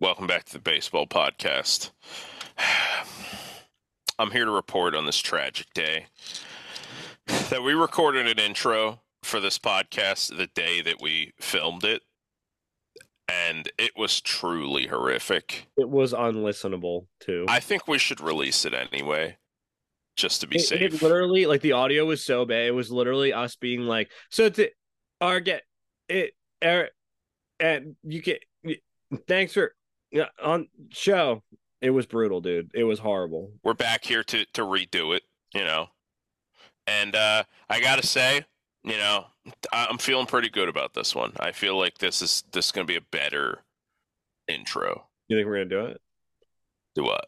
Welcome back to the baseball podcast. I'm here to report on this tragic day that we recorded an intro for this podcast the day that we filmed it, and it was truly horrific. It was unlistenable too. I think we should release it anyway, just to be it, safe. it literally like the audio was so bad. It was literally us being like, so to our get it Eric and you get thanks for yeah, on show. It was brutal, dude. It was horrible. We're back here to to redo it, you know. And uh I gotta say, you know, I'm feeling pretty good about this one. I feel like this is this is gonna be a better intro. You think we're gonna do it? Do what?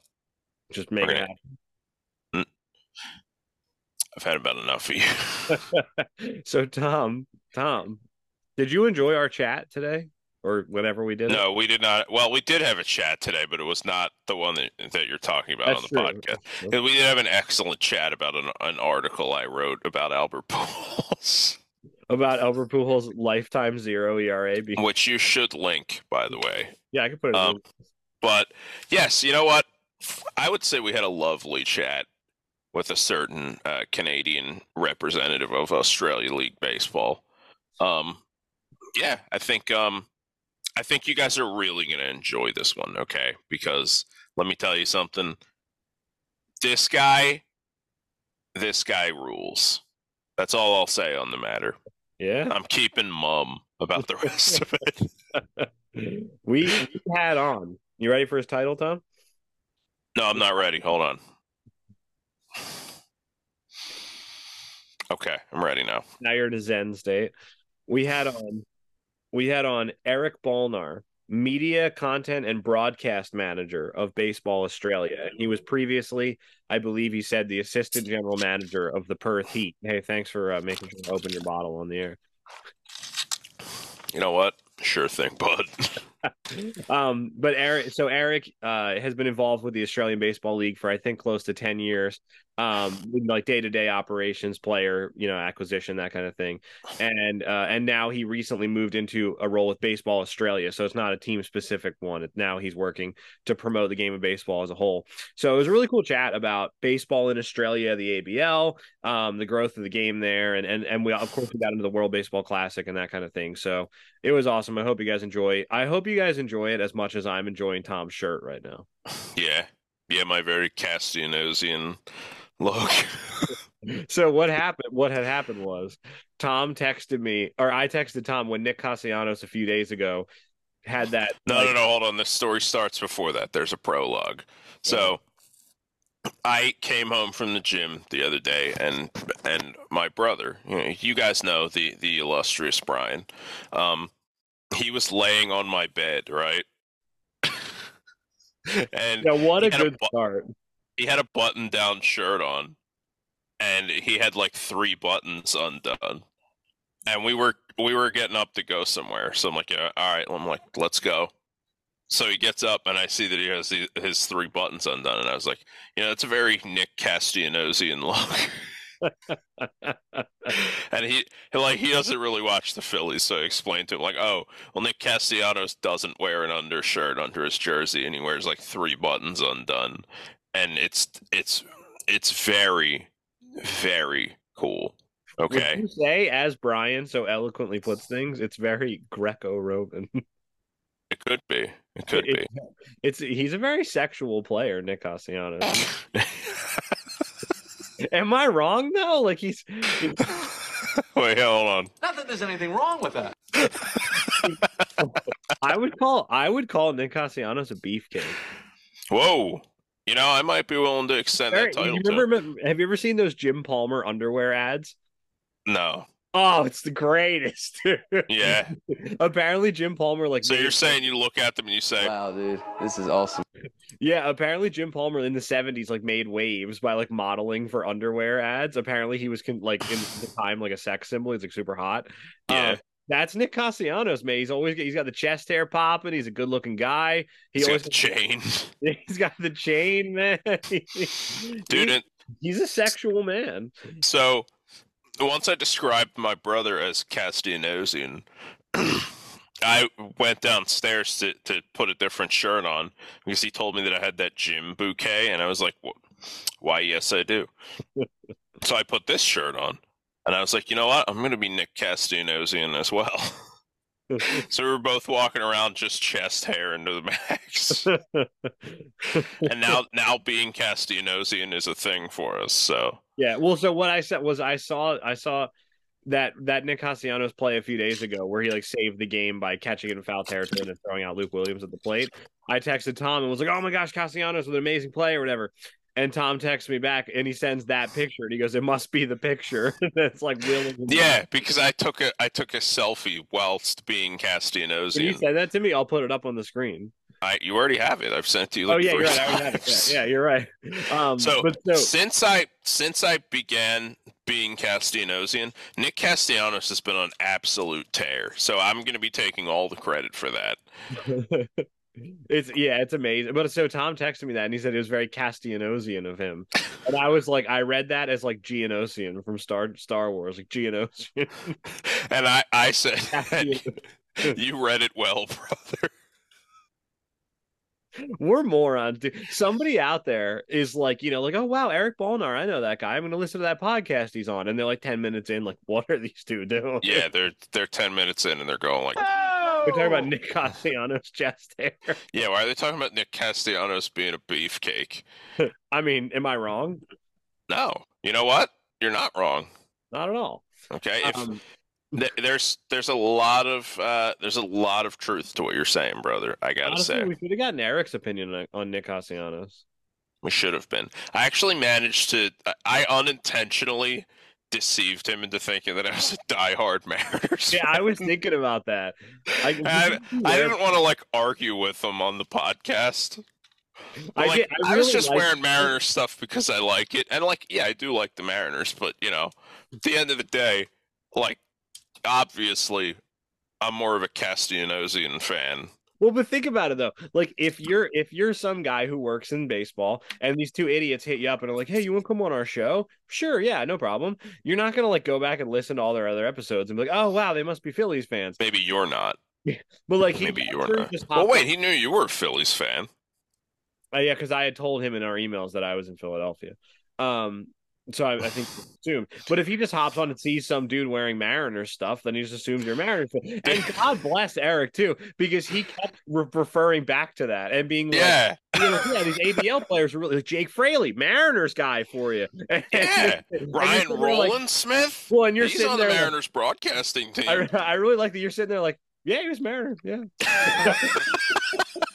Just make We're it happen. I've had about enough of you. so Tom, Tom, did you enjoy our chat today or whatever we did no, we did not. Well, we did have a chat today, but it was not the one that, that you're talking about That's on the true. podcast. We did have an excellent chat about an, an article I wrote about Albert Pujols, About Albert Pujols' lifetime zero ERA. Be- which you should link, by the way. yeah, I can put it. in Um, But yes, you know what? I would say we had a lovely chat with a certain uh, Canadian representative of Australia League Baseball. Um, yeah, I think um, I think you guys are really going to enjoy this one. Okay, because let me tell you something. This guy, this guy rules. That's all I'll say on the matter. yeah. I'm keeping mum about the rest of it. we, we had on. You ready for his title, Tom? No, I'm not ready. Hold on. Okay, I'm ready now. Now you're in a Zen state. We had on we had on Eric Balnar, media content and broadcast manager of Baseball Australia. He was previously, I believe he said, the assistant general manager of the Perth Heat. Hey, thanks for uh, making sure to open your bottle on the air. You know what? Sure thing, bud. um, but Eric, so Eric uh, has been involved with the Australian Baseball League for I think close to ten years, um, like day to day operations, player, you know, acquisition, that kind of thing, and uh, and now he recently moved into a role with Baseball Australia, so it's not a team specific one. Now he's working to promote the game of baseball as a whole. So it was a really cool chat about baseball in Australia, the ABL, um, the growth of the game there, and and and we of course we got into the World Baseball Classic and that kind of thing. So it was awesome. I hope you guys enjoy. I hope you guys enjoy it as much as I'm enjoying Tom's shirt right now. yeah, yeah, my very Castellanosian look. So what happened? What had happened was Tom texted me, or I texted Tom when Nick Castellanos a few days ago had that. No, like, no, no. Hold on. The story starts before that. There's a prologue. So, I came home from the gym the other day, and and my brother, you, know, you guys know the the illustrious Brian, um, he was laying on my bed, right? and Yeah, what a a good bu- start. He had a button down shirt on and he had like three buttons undone. And we were we were getting up to go somewhere so i'm like yeah, all right. I'm like let's go. So he gets up and i see that he has the, his three buttons undone and i was like you know it's a very nick castellanosian look. And he like he doesn't really watch the phillies so i explained to him like oh well nick castellanos doesn't wear an undershirt under his jersey and he wears like three buttons undone and it's it's it's very very cool Would okay you say, as Brian so eloquently puts things, it's very Greco-Roman. it could be it could be It's he's a very sexual player, Nick Castellanos. Am I wrong though? Like he's wait hold on Not that there's anything wrong with that. I would call I would call Nick Castellanos a beefcake. whoa you know i might be willing to extend Eric, that title you to remember, have you ever seen those Jim Palmer underwear ads? no Oh, it's the greatest. yeah apparently Jim Palmer like so you're saying you look at them and you say Wow, dude, this is awesome. Yeah, apparently Jim Palmer in the 70s like made waves by like modeling for underwear ads. Apparently he was con- like in the time like a sex symbol. He's like super hot. Yeah. Uh, that's Nick Castellanos, man. He's always he's got the chest hair popping. He's a good looking guy. He he's got always the chain he's got the chain, man. dude He- he's a sexual man. So once I described my brother as Castellanosian, I went downstairs to, to put a different shirt on because he told me that I had that gym bouquet, and I was like, "Why? Yes, I do." so I put this shirt on, and I was like, "You know what? I'm going to be Nick Castellanosian as well." so we were both walking around just chest hair into the max, and now now being Castellanosian is a thing for us. So yeah, well, so what I said was I saw I saw that that Nick Castellanos play a few days ago where he like saved the game by catching it in foul territory and throwing out Luke Williams at the plate. I texted Tom and was like, "Oh my gosh, Castellanos with an amazing play or whatever." And Tom texts me back and he sends that picture and he goes, "It must be the picture." That's like Williams. Yeah, because I took a I took a selfie whilst being Castellanos. Can you send that to me? I'll put it up on the screen. I you already have it. I've sent it to you. Like oh yeah, you're right. Yeah, yeah, you're right. Um, so, so since I since I began being Castellanosian, Nick Castellanos has been on absolute tear. So I'm going to be taking all the credit for that. it's yeah, it's amazing. But so Tom texted me that and he said it was very Castellanosian of him, and I was like, I read that as like Geonosian from Star Star Wars, like Geonosian. and I I said, you read it well, brother we're morons, dude. Somebody out there is like, you know, like, oh wow, Eric Balnar, I know that guy. I'm gonna listen to that podcast he's on. And they're like 10 minutes in, like, what are these two doing? Yeah, they're they're 10 minutes in and they're going like oh! We're talking about Nick Castellanos chest hair. Yeah, why are they talking about Nick Castellanos being a beefcake? I mean, am I wrong? No. You know what? You're not wrong. Not at all. Okay. If, um, there's there's a lot of uh, there's a lot of truth to what you're saying, brother. I gotta Honestly, say, we should have gotten Eric's opinion on Nick Castellanos. We should have been. I actually managed to. I unintentionally deceived him into thinking that I was a diehard Mariners. Yeah, I was thinking about that. I, I, I didn't want to like argue with him on the podcast. I, like, I, really I, was just wearing Mariners stuff because I like it, and like, yeah, I do like the Mariners, but you know, at the end of the day, like obviously I'm more of a Castellanosian fan. Well, but think about it though. Like if you're if you're some guy who works in baseball and these two idiots hit you up and are like, "Hey, you want to come on our show?" Sure, yeah, no problem. You're not gonna like go back and listen to all their other episodes and be like, "Oh wow, they must be Phillies fans." Maybe you're not. but like, maybe you're not. Well, wait, he knew you were a Phillies fan. Uh, yeah, because I had told him in our emails that I was in Philadelphia. Um, so I, I think assume. But if he just hops on and sees some dude wearing Mariners stuff, then he just assumes you're Mariners. And God bless Eric too, because he kept re- referring back to that and being like, yeah, you know, yeah, these ABL players are really like Jake Fraley, Mariners guy for you. And, yeah, and Ryan Rowland like, Smith. Well, and you're He's sitting on there the Mariners like, broadcasting team. I, I really like that you're sitting there like, yeah, he was Mariners, yeah.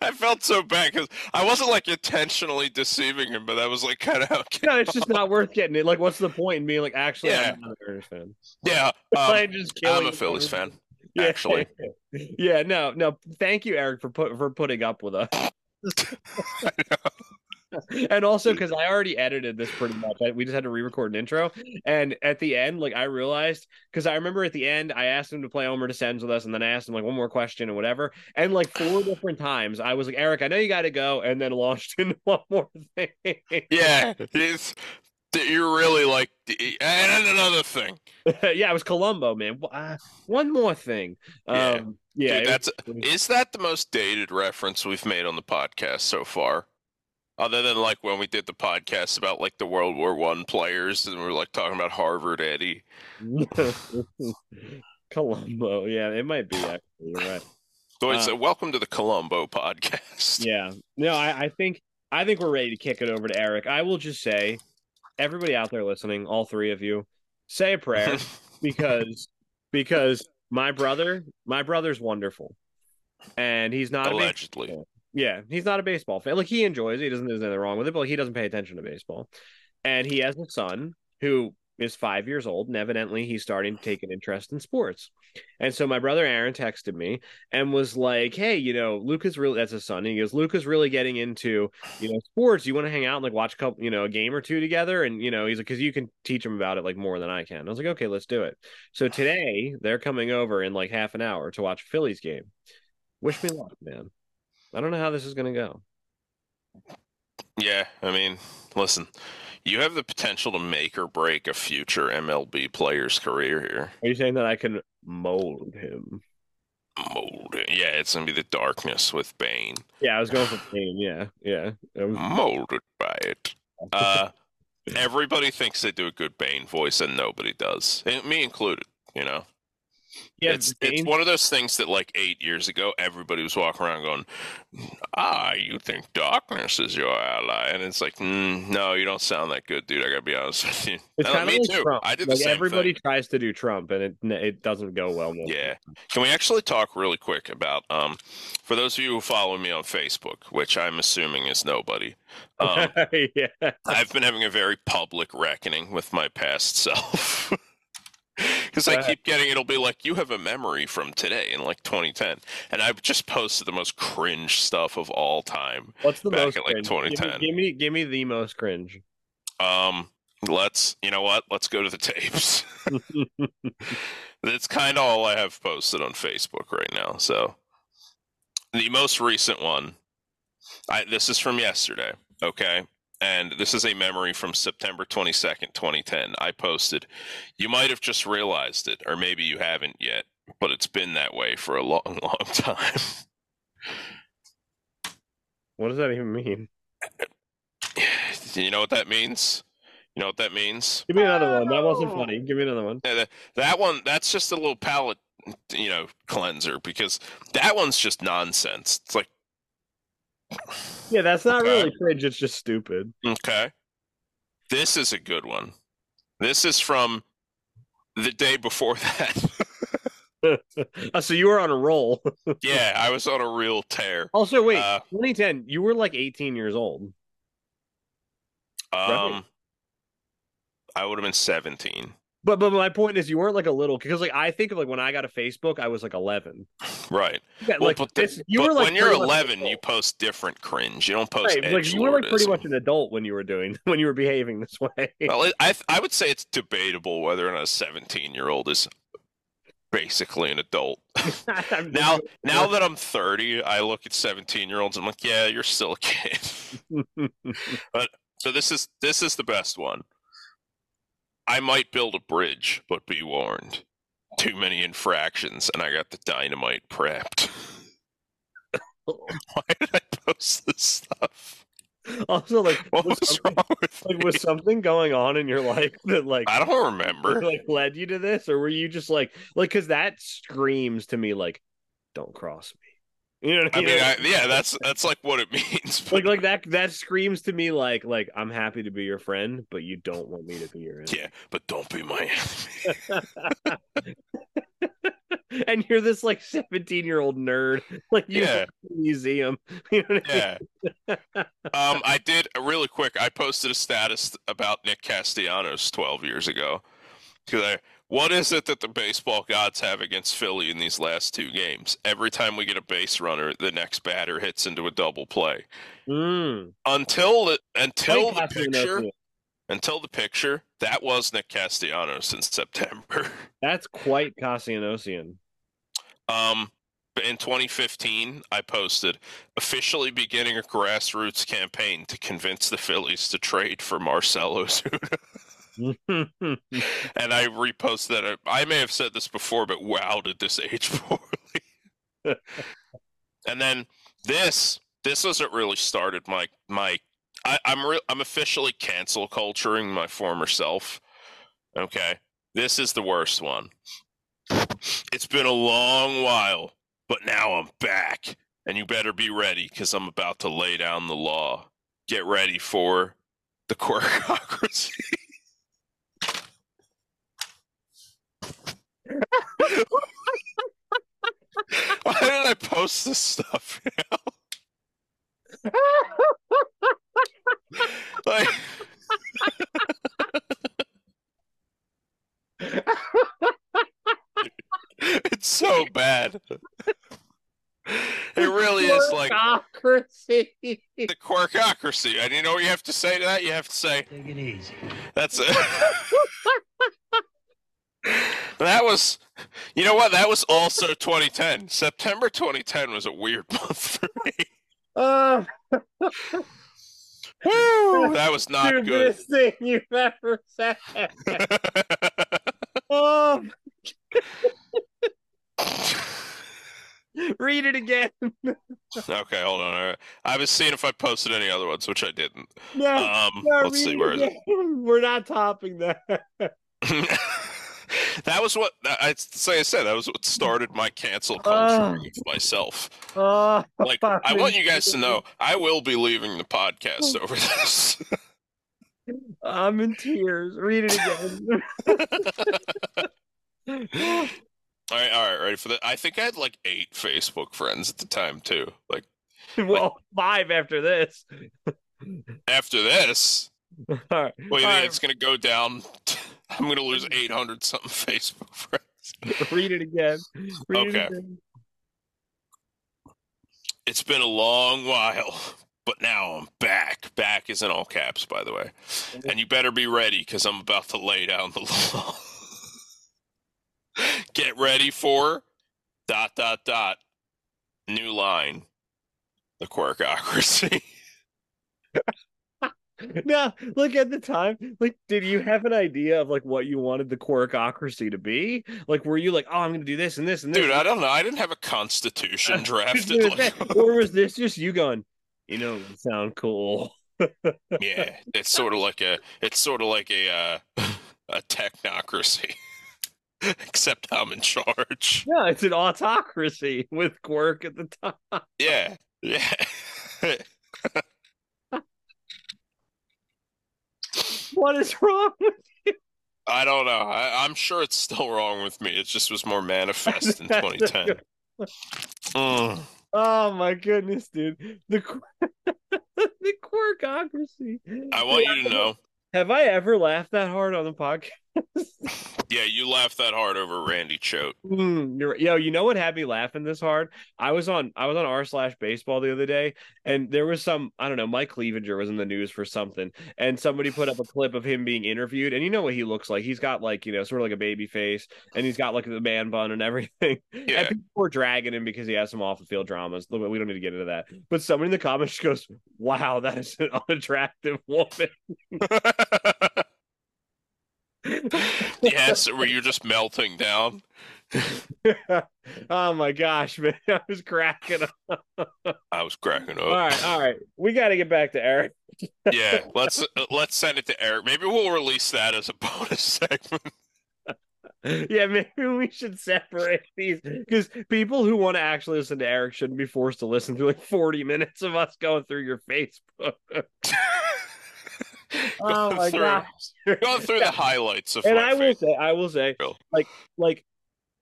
I felt so bad because I wasn't like intentionally deceiving him, but that was like kind of no, it's just not worth getting it. Like, what's the point in being like, actually, yeah. I'm a Mariners fan. Yeah, um, I'm, just I'm a Phillies fan. Yeah. Actually, yeah, no, no. Thank you, Eric, for put for putting up with us. and also because I already edited this pretty much. I, we just had to re-record an intro, and at the end, like I realized because I remember at the end I asked him to play Homer Descends with us, and then I asked him like one more question and whatever, and like four different times I was like, Eric, I know you got to go, and then launched into one more thing. yeah, he's you're really like and another thing. yeah, it was Columbo, man. Uh, one more thing. Yeah. Um, yeah, Dude, that's is that the most dated reference we've made on the podcast so far? Other than like when we did the podcast about like the World War One players, and we are like talking about Harvard Eddie. Columbo, yeah, it might be actually. You're right. So uh, so welcome to the Columbo podcast. Yeah, no, I, I think I think we're ready to kick it over to Eric. I will just say, everybody out there listening, all three of you, say a prayer because because my brother, my brother's wonderful, and he's not allegedly. Yeah, he's not a baseball fan. Like he enjoys it. He doesn't. There's nothing wrong with it, but he doesn't pay attention to baseball. And he has a son who is five years old, and evidently he's starting to take an interest in sports. And so my brother Aaron texted me and was like, "Hey, you know, Luca's really that's his son. And he goes, Luca's really getting into you know sports. You want to hang out and like watch a couple, you know, a game or two together? And you know, he's like, because you can teach him about it like more than I can. I was like, okay, let's do it. So today they're coming over in like half an hour to watch Phillies game. Wish me luck, man. I don't know how this is going to go. Yeah, I mean, listen, You have the potential to make or break a future MLB player's career here. Are you saying that I can mold him? Mold it. Yeah, it's gonna be the darkness with Bane. Yeah, I was going for Bane. Yeah, yeah. Was- Molded by it. Uh, everybody thinks they do a good Bane voice, and nobody does, and me included. You know, yeah, it's it's one of those things that like eight years ago, everybody was walking around going, "Ah, you think darkness is your ally?" And it's like, mm, no, you don't sound that good, dude. I gotta be honest with you. It's kind of me like too. Trump. I did the like everybody thing. tries to do Trump, and it it doesn't go well. of Yeah. Can we actually talk really quick about um for those of you who follow me on Facebook, which I'm assuming is nobody. Um, yeah. I've been having a very public reckoning with my past self. Because I keep getting it'll be like you have a memory from today in like 2010, and I've just posted the most cringe stuff of all time. What's the Back most in, like, cringe? Give me- 2010. Give me, give me the most cringe. Um, let's you know what? Let's go to the tapes. That's kind of all I have posted on Facebook right now. So the most recent one, I this is from yesterday. Okay. And this is a memory from September 22nd, 2010. I posted, you might have just realized it, or maybe you haven't yet, but it's been that way for a long, long time. What does that even mean? you know what that means? You know what that means? Give me another one. That wasn't oh. funny. Give me another one. Yeah, that, that one, that's just a little palate, you know, cleanser because that one's just nonsense. It's like, Yeah, that's not Okay. really cringe. It's just stupid. okay, this is a good one. This is from the day before that. Uh, so you were on a roll. yeah, I was on a real tear. Also, wait, Uh, 2010. You were like 18 years old. Um, I would have been 17. But but my point is, you weren't like a little because like I think of like when I got a Facebook, I was like 11. Right. Yeah, Well, like but, the- this, you but were like when you're pretty much an 11, you post different cringe. You don't post right, like you were like pretty much an adult when you were doing when you were behaving this way. Well, I I would say it's debatable whether or not a 17 year old is basically an adult. Now, now that I'm 30, I look at 17 year olds. And I'm like, yeah, you're still a kid. But so this is this is the best one. I might build a bridge, but be warned. Too many infractions, and I got the dynamite prepped. Why did I post this stuff? also like What was, was wrong with like me? was something going on in your life that like I don't remember. like led you to this, or were you just like like because that screams to me like, don't cross me. You know what I I mean? mean, I, yeah, that's that's like what it means. but- like like that that screams to me like like I'm happy to be your friend, but you don't want me to be your enemy. yeah, but don't be my enemy. and you're this like 17 year old nerd, like you Yeah. museum. You know what I mean? Yeah. um, I did uh, really quick. I posted a status about Nick Castellanos 12 years ago. 'Cause I, what is it that the baseball gods have against Philly in these last two games? Every time we get a base runner, the next batter hits into a double play. Mm. Until the until the picture, until the picture, that was Nick Castellanos in September. That's quite Cassianosian. Um, in 2015, I posted officially beginning a grassroots campaign to convince the Phillies to trade for Marcell Ozuna. and I reposted that. I may have said this before, but wow, did this age poorly. and then this, this hasn't really started my my. I, I'm re- I'm officially cancel culturing my former self. Okay, this is the worst one. It's been a long while, but now I'm back, and you better be ready because I'm about to lay down the law. Get ready for the quirkocracy. Why did I post this stuff? you know? like, it's so bad. It really is like Quirkocracy. the quirkocracy. And you know what you have to say to that? You have to say, Take it easy. That's it. that was, you know what? That was also 2010. September 2010 was a weird month for me. Uh, Woo! That was not good. Stupidest thing you've ever said. oh, read it again. okay, hold on. Right. I was seeing if I posted any other ones, which I didn't. No, Um, no, let's see where is it. We're not topping that. That was what I say. I said that was what started my cancel culture ah. with myself. Oh, Like, I want you guys to know, I will be leaving the podcast over this. I'm in tears. Read it again. all right, all right, ready for that? I think I had like eight Facebook friends at the time too. Like well, five after this. after this, All right. wait, All think right, it's gonna go down. I'm gonna lose 800 something Facebook friends. read it again. Read Okay. it again. It's been a long while, but now I'm back. Back is in all caps, by the way. And you better be ready because I'm about to lay down the law. Get ready for dot dot dot new line. The quirkocracy. Now, look at the time. Like, did you have an idea of like what you wanted the quirkocracy to be? Like, were you like, oh, I'm going to do this and this and this? Dude, and I don't know. I didn't have a constitution drafted. Like, or was this just you going? You know, it would sound cool. yeah, it's sort of like a. It's sort of like a uh, a technocracy, except I'm in charge. Yeah, it's an autocracy with quirk at the top. Yeah, yeah. What is wrong with you? I don't know. I, I'm sure it's still wrong with me. It just was more manifest in 2010. Mm. Oh my goodness, dude. The the quirkocracy. I want you to know. Have I ever laughed that hard on the podcast? Yeah, you laughed that hard over Randy Choate. Mm, you're, yo, you know what had me laughing this hard? I was on I was on r slash baseball the other day, and there was some I don't know Mike Clevinger was in the news for something, and somebody put up a clip of him being interviewed, and you know what he looks like? He's got like you know sort of like a baby face, and he's got like the man bun and everything. Yeah. And people were dragging him because he has some off the field dramas. We don't need to get into that. But somebody in the comments goes, "Wow, that is an unattractive woman." yes, were you just melting down? oh my gosh, man! I was cracking up. I was cracking up. All right, all right. We got to get back to Eric. Yeah, let's uh, let's send it to Eric. Maybe we'll release that as a bonus segment. Yeah, maybe we should separate these because people who want to actually listen to Eric shouldn't be forced to listen to like 40 minutes of us going through your Facebook. oh Going my through- gosh. Going through the highlights of And I will say, I will say, Real. like, like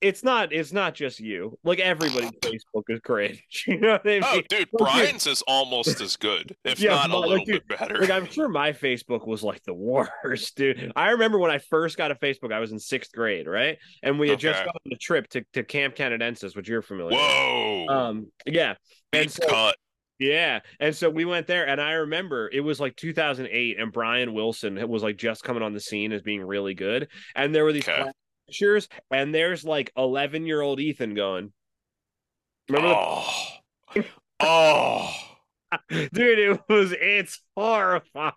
it's not, it's not just you. Like everybody's Facebook is cringe. You know what I mean? Oh, dude, Brian's is almost as good, if Yeah, not a but, like, little dude, bit better. Like I'm sure my Facebook was like the worst, dude. I remember when I first got a Facebook, I was in sixth grade, right? And we had just gone on a trip to, to Camp Canadensis, which you're familiar with. Whoa, Um, yeah. And deep so, cut. Yeah. And so we went there, and I remember it was like 2008, and Brian Wilson was like just coming on the scene as being really good. And there were these Okay. pictures, and there's like 11 year old Ethan going, Remember the Oh, oh. dude, it was it's horrifying.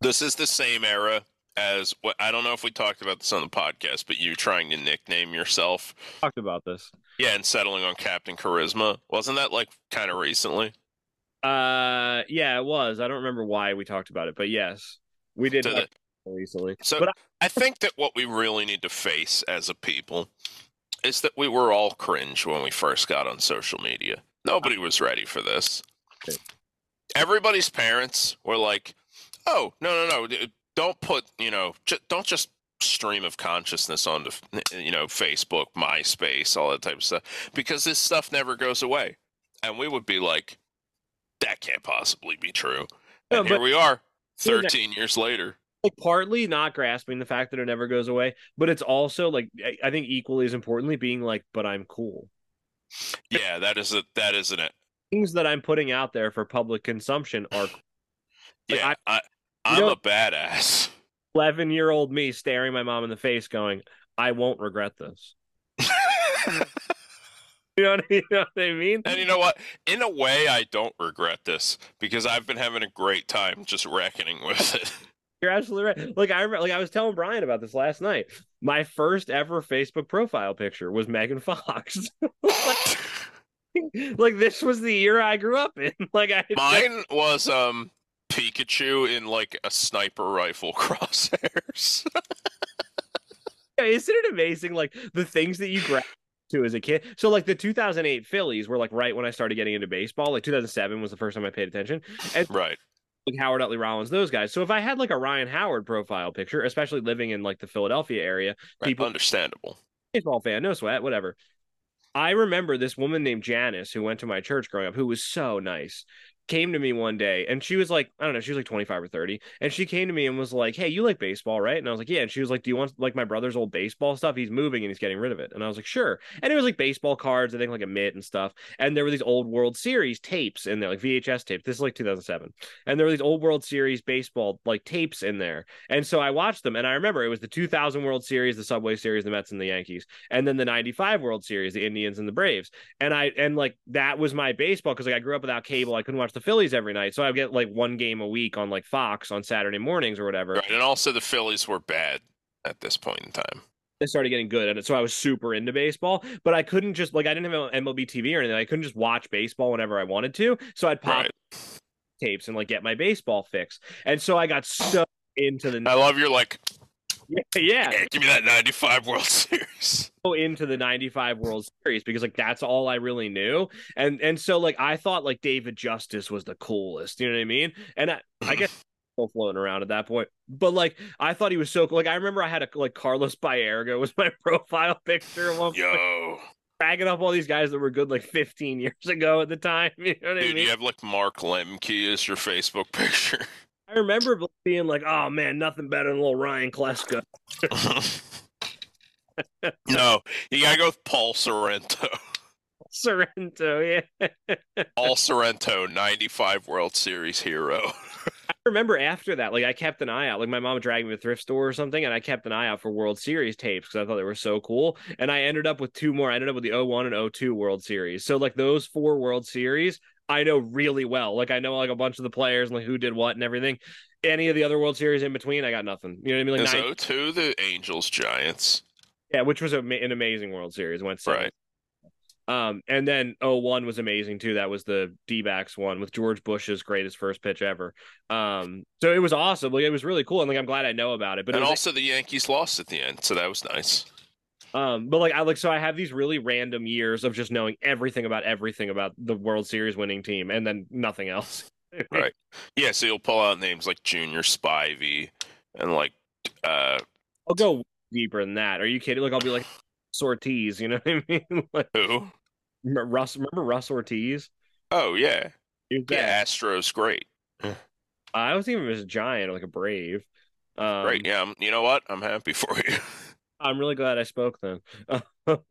This is the same era as what I don't know if we talked about this on the podcast, but you trying to nickname yourself. Talked about this. Yeah, and settling on Captain Charisma. Wasn't that like kind of recently? Uh, yeah, it was. I don't remember why we talked about it, but yes, we did the- recently. So But I think that what we really need to face as a people is that we were all cringe when we first got on social media. Nobody was ready for this. Everybody's parents were like, "Oh, no, no, no! Don't put, you know, j- don't just stream of consciousness onto, you know, Facebook, MySpace, all that type of stuff, because this stuff never goes away." And we would be like, "That can't possibly be true." No, And here we are, thirteen years later. like partly not grasping the fact that it never goes away, but it's also like I- I think equally as importantly being like, but I'm cool. Yeah, that is a, that isn't it. Things that I'm putting out there for public consumption are Like, Yeah, I, you I'm know- a badass. 11 year old me staring my mom in the face, going, I won't regret this. You know what, you know what I mean? And you know what? In a way, I don't regret this because I've been having a great time just reckoning with it. You're absolutely right. Like I remember, like I was telling Brian about this last night. My first ever Facebook profile picture was Megan Fox. like, like, this was the year I grew up in. Like I mine was um Pikachu in like a sniper rifle crosshairs. Isn't it amazing? Like the things that you grab to as a kid. So like the 2008 Phillies were like right when I started getting into baseball. Like 2007 was the first time I paid attention. And right. Like Howard Utley Rollins, those guys. So if I had like a Ryan Howard profile picture, especially living in like the Philadelphia area, right. people understandable. Baseball fan, no sweat, whatever. I remember this woman named Janice who went to my church growing up, who was so nice came to me one day and she was like, I don't know, she was like 25 or 30. And she came to me and was like, Hey, you like baseball, right? And I was like, Yeah. And she was like, Do you want like my brother's old baseball stuff? He's moving and he's getting rid of it. And I was like, Sure. And it was like baseball cards, I think like a mitt and stuff. And there were these old World Series tapes in there, like VHS tapes. This is like 2007. And there were these old World Series baseball like tapes in there. And so I watched them and I remember it was the 2000 World Series, the Subway Series, the Mets and the Yankees. And then the 95 World Series, the Indians and the Braves. And I, and like that was my baseball because like I grew up without cable. I couldn't watch the Phillies every night so I get like one game a week on like Fox on Saturday mornings or whatever. Right. And also the Phillies were bad at this point in time. They started getting good at it, so I was super into baseball. But I couldn't just like I didn't have MLB TV or anything. I couldn't just watch baseball whenever I wanted to. So I'd pop right. tapes and like get my baseball fix. And so I got so into the. I love your like yeah, yeah. yeah. Give me that 95 World Series. Into the 95 World Series because like that's all I really knew. And and so like I thought like David Justice was the coolest, you know what I mean? And I, I guess floating around at that point. But like I thought he was so cool. Like I remember I had a like Carlos Baerga was my profile picture Yo. Point cracking up all these guys that were good like 15 years ago at the time. You know what Dude, I mean? you have like Mark Lemke as your Facebook picture. I remember being like, "Oh man, nothing better than little Ryan Klesko." no, you gotta go with Paul Sorrento. Sorrento, yeah. Paul Sorrento, '95 World Series hero. I remember after that, like I kept an eye out. Like my mom dragged me to thrift store or something, and I kept an eye out for World Series tapes because I thought they were so cool. And I ended up with two more. I ended up with the 01 and 02 World Series. So like those four World Series I know really well. Like I know like a bunch of the players and like who did what and everything. Any of the other World Series in between, I got nothing. You know what I mean? Like Is 02 the Angels Giants? Yeah, which was a, an amazing World Series. Went seven. Right. Um, and then 01 was amazing too. That was the D backs one with George Bush's greatest first pitch ever. Um, so it was awesome. Like it was really cool, and like I'm glad I know about it. But and it also the Yankees lost at the end, so that was nice. Um, but like I like so I have these really random years of just knowing everything about everything about the World Series winning team and then nothing else. right. Yeah, so you'll pull out names like Junior Spivey and like uh I'll go deeper than that. Are you kidding? Like I'll be like Ortiz, you know what I mean? like, Who? Russ remember Russ Ortiz? Oh yeah. Yeah, Astros great. I was thinking of as a giant, like a brave. Um, great, yeah. You know what? I'm happy for you. I'm really glad I spoke then. Listen,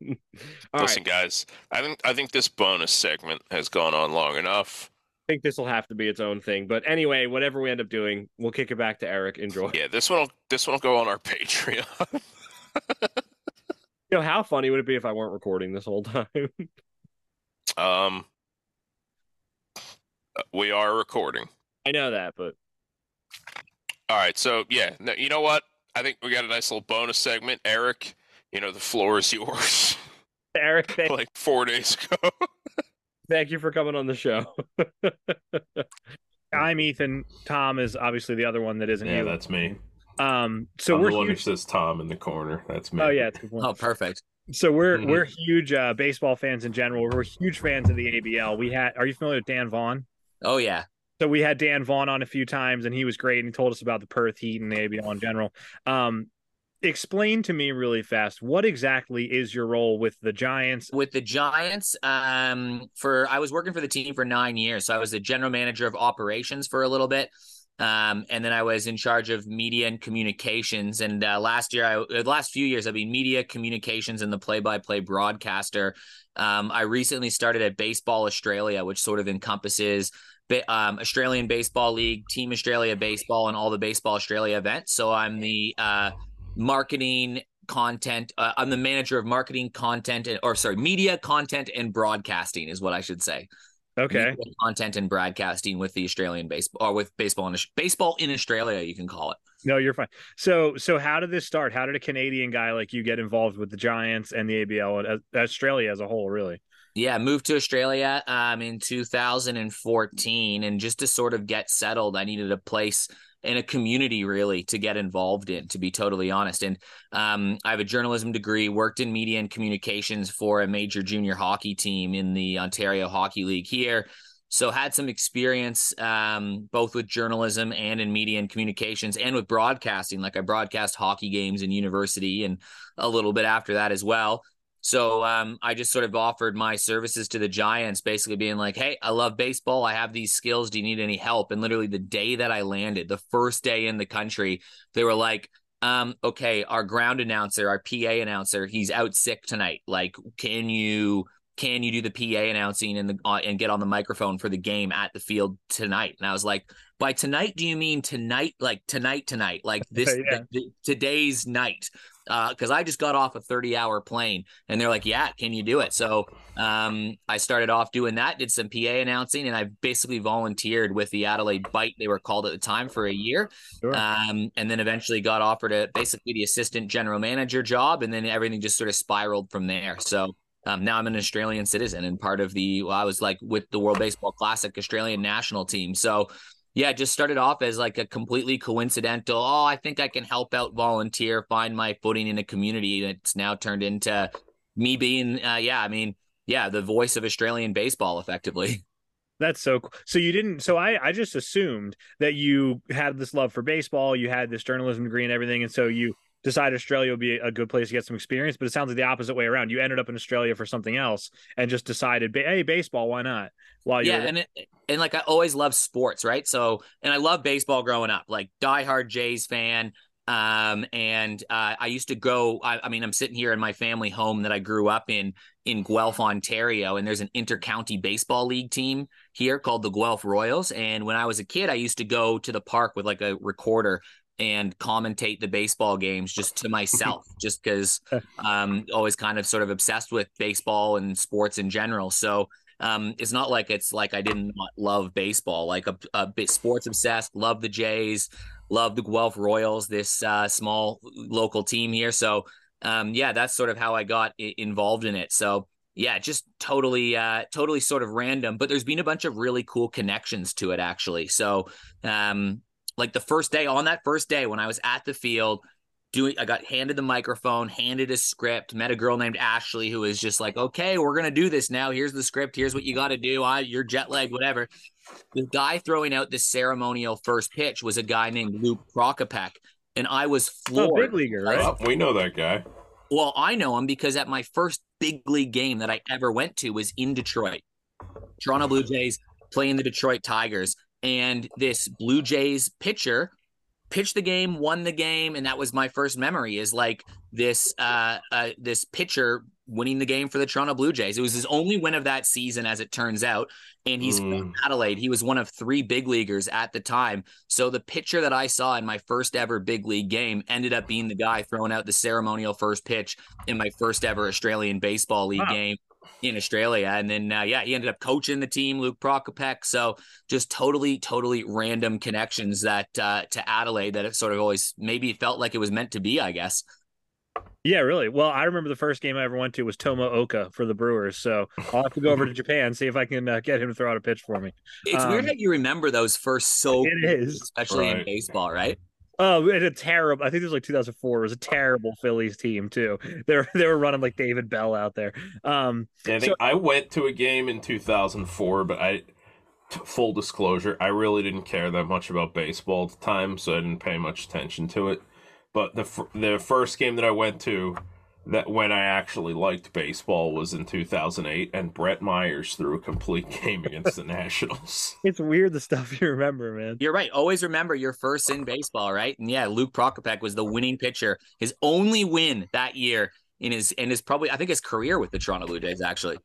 right. guys, I think I think this bonus segment has gone on long enough. I think this will have to be its own thing. But anyway, whatever we end up doing, we'll kick it back to Eric. Enjoy. Yeah, this one this one will go on our Patreon. you know, how funny would it be if I weren't recording this whole time? um we are recording. I know that, but all right, so yeah, no, you know what? I think we got a nice little bonus segment. Eric, you know, the floor is yours. Eric, thank- like four days ago. Thank you for coming on the show. I'm Ethan. Tom is obviously the other one that isn't yeah, you. that's me. Um, so I'm we're the one huge... who says Tom in the corner. That's me. Oh yeah, oh perfect. So we're mm-hmm. we're huge uh, baseball fans in general. We're huge fans of the ABL. We had. Are you familiar with Dan Vaughn? Oh yeah. So we had Dan Vaughn on a few times, and he was great, and he told us about the Perth Heat and the ABL in general. Um, explain to me really fast what exactly is your role with the Giants? With the Giants, um, for I was working for the team for nine years, so I was the general manager of operations for a little bit. Um, and then I was in charge of media and communications. And uh, last year, I the last few years, I've been media, communications, and the play-by-play broadcaster. Um, I recently started at Baseball Australia, which sort of encompasses um, Australian Baseball League, Team Australia Baseball, and all the Baseball Australia events. So I'm the uh, marketing content. Uh, I'm the manager of marketing content, and, or sorry, media content and broadcasting is what I should say. Okay. Media content and broadcasting with the Australian baseball or with baseball in baseball in Australia, you can call it. No, you're fine. So, so how did this start? How did a Canadian guy like you get involved with the Giants and the ABL and Australia as a whole? Really? Yeah, moved to Australia um, in 2014, and just to sort of get settled, I needed a place and a community really to get involved in to be totally honest. And um, i have a journalism degree worked in media and communications for a major junior hockey team in the ontario hockey league here. So had some experience um, both with journalism and in media and communications and with broadcasting. Like i broadcast hockey games in university and a little bit after that as well so um, I just sort of offered my services to the Giants, basically being like, "Hey, I love baseball. I have these skills. Do you need any help?" And literally the day that I landed, the first day in the country, they were like, um, "Okay, our ground announcer, our PA announcer, he's out sick tonight. Like, can you?" Can you do the PA announcing and the uh, and get on the microphone for the game at the field tonight? And I was like, by tonight, do you mean tonight, like tonight, tonight, like this Yeah. the- the- today's night? because I just got off a 30 hour plane and they're like, yeah, can you do it? So um, I started off doing that, did some PA announcing, and I basically volunteered with the Adelaide Bite, they were called at the time for a year. Sure. Um, and then eventually got offered a basically the assistant general manager job, and then everything just sort of spiraled from there. So um, now I'm an Australian citizen and part of the, well, I was like with the World Baseball Classic Australian national team. So yeah, just started off as like a completely coincidental. Oh, I think I can help out, volunteer, find my footing in a community. That's now turned into me being, uh, yeah, I mean, yeah, the voice of Australian baseball, effectively. That's so cool. So you didn't. So I I just assumed that you had this love for baseball. You had this journalism degree and everything, and so you decided Australia would be a good place to get some experience. But it sounds like the opposite way around. You ended up in Australia for something else and just decided, hey, baseball, why not? While you yeah, and it, and like I always love sports, right? So, and I love baseball growing up, like diehard Jays fan. Um, and uh, I used to go. I, I mean, I'm sitting here in my family home that I grew up in in Guelph, Ontario, and there's an intercounty baseball league team here called the Guelph Royals. And when I was a kid, I used to go to the park with like a recorder and commentate the baseball games just to myself, just because um always kind of sort of obsessed with baseball and sports in general. So um it's not like it's like I didn't love baseball, like a, a bit sports obsessed, love the Jays, love the Guelph Royals, this uh small local team here. So um yeah, that's sort of how I got I- involved in it. So yeah, just totally uh totally sort of random, but there's been a bunch of really cool connections to it actually. So um like the first day on that first day when I was at the field doing I got handed the microphone, handed a script, met a girl named Ashley who was just like, "Okay, we're going to do this now. Here's the script. Here's what you got to do. I you're jet lag, whatever." The guy throwing out the ceremonial first pitch was a guy named Luke Prokopec and I was oh, floored. big leaguer, right? Oh, we know that guy. Well, I know him because at my first big league game that I ever went to was in Detroit. Toronto Blue Jays playing the Detroit Tigers. And this Blue Jays pitcher pitched the game, won the game, and that was my first memory is like this uh, uh this pitcher winning the game for the Toronto Blue Jays. It was his only win of that season, as it turns out. And he's from Mm. Adelaide. He was one of three big leaguers at the time. So the pitcher that I saw in my first ever big league game ended up being the guy throwing out the ceremonial first pitch in my first ever Australian Baseball League Wow. game in Australia. And then, uh, yeah, he ended up coaching the team, Luke Prokopec. So just totally, totally random connections that uh, to Adelaide that it sort of always maybe felt like it was meant to be, I guess. Yeah, really. Well, I remember the first game I ever went to was Tomo Ohka for the Brewers. So I'll have to go over to Japan see if I can uh, get him to throw out a pitch for me. It's weird Um, how you remember those first so It is. especially in baseball, right? Oh, and a terrible. I think it was like 2004. It was a terrible Phillies team too. They were they were running like David Bell out there. Um, Yeah, I, So- I went to a game in 2004, but I, t- full disclosure, I really didn't care that much about baseball at the time, so I didn't pay much attention to it. But the the first game that I went to, that when I actually liked baseball was in 2008, and Brett Myers threw a complete game against the Nationals. it's weird the stuff you remember, man. You're right. Always remember your first in baseball, right? And yeah, Luke Prokopec was the winning pitcher, his only win that year in his and his probably I think his career with the Toronto Blue Jays actually.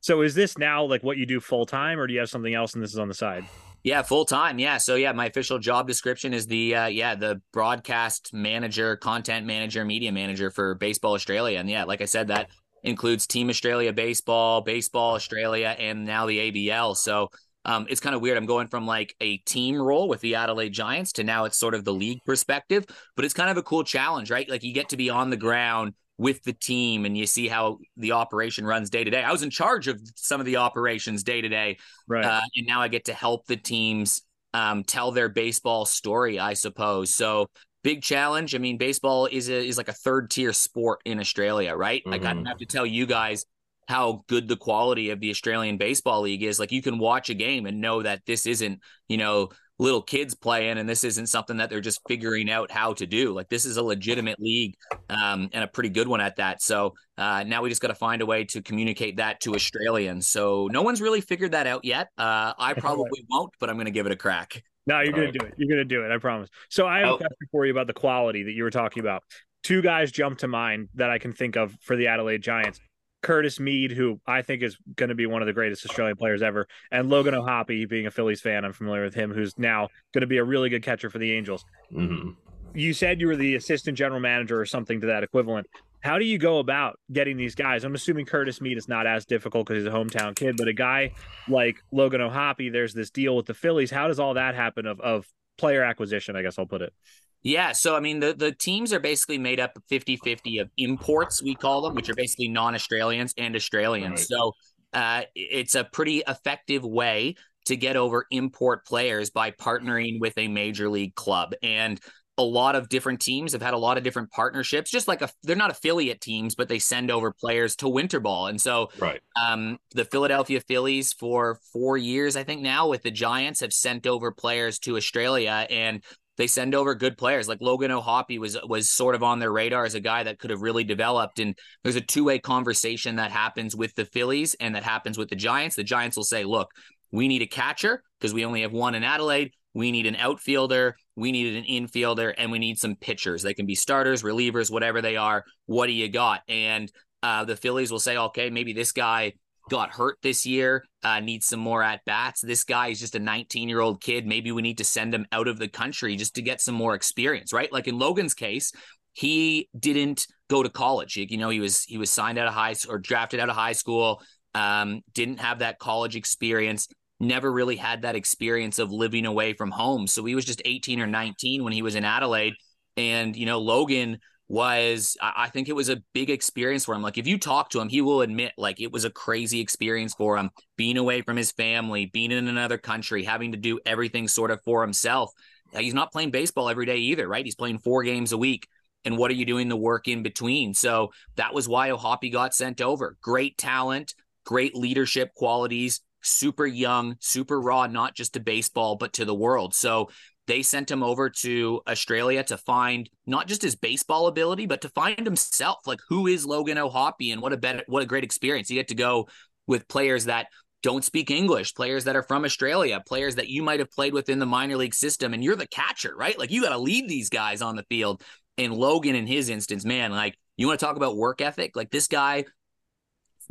So is this now like what you do full time, or do you have something else and this is on the side? Yeah, full time. Yeah. So yeah, my official job description is the uh, yeah the broadcast manager, content manager, media manager for Baseball Australia, and yeah, like I said, that includes Team Australia Baseball, Baseball Australia, and now the ABL. So um, it's kind of weird. I'm going from like a team role with the Adelaide Giants to now it's sort of the league perspective, but it's kind of a cool challenge, right? Like you get to be on the ground with the team and you see how the operation runs day to day. I was in charge of some of the operations day to day, Right. uh, and now I get to help the teams um, tell their baseball story, I suppose. So big challenge. I mean, baseball is a, is like a third tier sport in Australia, right? Like I don't Mhm. have to tell you guys how good the quality of the Australian Baseball League is. Like you can watch a game and know that this isn't, you know, little kids playing and this isn't something that they're just figuring out how to do. Like this is a legitimate league um, and a pretty good one at that. So uh, now we just got to find a way to communicate that to Australians. So no one's really figured that out yet. Uh, I probably won't, but I'm going to give it a crack. No, you're gonna do it. You're gonna do it. I promise. So I have Oh. a question for you about the quality that you were talking about. Two guys jump to mind that I can think of for the Adelaide Giants. Curtis Mead, who I think is going to be one of the greatest Australian players ever, and Logan O'Hoppe, being a Phillies fan, I'm familiar with him, who's now going to be a really good catcher for the Angels. hmm You said you were the assistant general manager or something to that equivalent. How do you go about getting these guys? I'm assuming Curtis Mead is not as difficult because he's a hometown kid, but a guy like Logan O'Hoppe, there's this deal with the Phillies. How does all that happen of, of player acquisition? I guess I'll put it. Yeah, so I mean the the teams are basically made up of 50-50 of imports we call them, which are basically non-Australians and Australians. Right. So uh it's a pretty effective way to get over import players by partnering with a major league club. And a lot of different teams have had a lot of different partnerships, just like a they're not affiliate teams, but they send over players to winter ball. And so Right. um, the Philadelphia Phillies for four years, I think now with the Giants have sent over players to Australia and they send over good players. Like Logan O'Hoppe was was sort of on their radar as a guy that could have really developed. And there's a two way conversation that happens with the Phillies and that happens with the Giants. The Giants will say, "Look, we need a catcher because we only have one in Adelaide. We need an outfielder. We need an infielder, and we need some pitchers. They can be starters, relievers, whatever they are. What do you got?" And uh, the Phillies will say, "Okay, maybe this guy." Got hurt this year, uh, needs some more at bats. This guy is just a 19 year old kid. Maybe we need to send him out of the country just to get some more experience, right? Like in Logan's case, he didn't go to college. You know, he was he was signed out of high school or drafted out of high school. Um, didn't have that college experience. Never really had that experience of living away from home. So he was just 18 or 19 when he was in Adelaide. And you know, Logan was I think it was a big experience for him. Like if you talk to him, he will admit like it was a crazy experience for him being away from his family, being in another country, having to do everything sort of for himself. He's not playing baseball every day either, right? He's playing four games a week. And what are you doing the work in between? So that was why O'Hoppe got sent over. Great talent, great leadership qualities, super young, super raw, not just to baseball, but to the world. So they sent him over to Australia to find not just his baseball ability, but to find himself. Like, who is Logan O'Hoppe, and what a better, what a great experience! You get to go with players that don't speak English, players that are from Australia, players that you might have played with in the minor league system, and you're the catcher, right? Like, you got to lead these guys on the field. And Logan, in his instance, man, like, you want to talk about work ethic? Like, this guy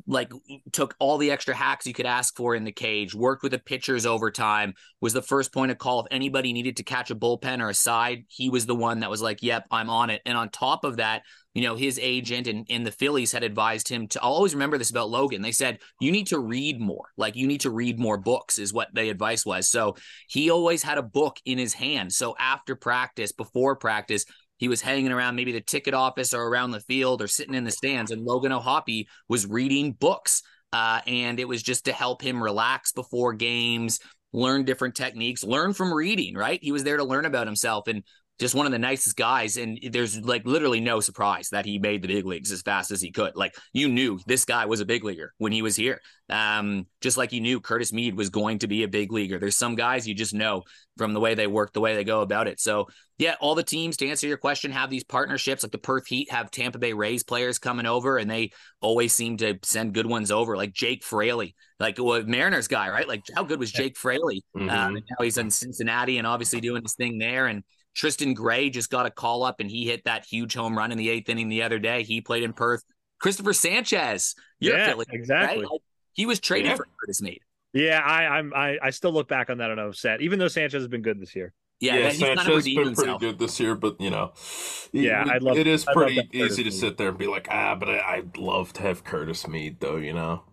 like took all the extra hacks you could ask for in the cage, worked with the pitchers overtime, was the first point of call. If anybody needed to catch a bullpen or a side, he was the one that was like, Yep, I'm on it. And on top of that, you know, his agent and, and the Phillies had advised him to I'll always remember this about Logan. They said, You need to read more. Like you need to read more books, is what the advice was. So he always had a book in his hand. So after practice, before practice, he was hanging around maybe the ticket office or around the field or sitting in the stands, and Logan O'Hoppe was reading books. Uh, and it was just to help him relax before games, learn different techniques, learn from reading, right? He was there to learn about himself and just one of the nicest guys. And there's like literally no surprise that he made the big leagues as fast as he could. Like you knew this guy was a big leaguer when he was here. Um, just like you knew Curtis Mead was going to be a big leaguer. There's some guys you just know from the way they work, the way they go about it. So yeah, all the teams to answer your question have these partnerships. Like the Perth Heat have Tampa Bay Rays players coming over, and they always seem to send good ones over. Like Jake Fraley, like well, Mariners guy, right? Like how good was Jake Fraley? Mhm. Um, and now he's in Cincinnati and obviously doing his thing there. And Tristan Gray just got a call up and he hit that huge home run in the eighth inning the other day. He played in Perth. Christopher Sanchez, yeah, Philly, exactly. right? Like, He was traded Yeah. for Curtis Mead. Yeah, I, I'm I, I still look back on that and I'm upset, even though Sanchez has been good this year. Yeah, yeah, that- kind of Sanchez redeemed been pretty good this year, but you know, Yeah, it, I'd love- it is I'd pretty that easy to Mead. sit there and be like, ah, but I, I'd love to have Curtis Mead though, you know.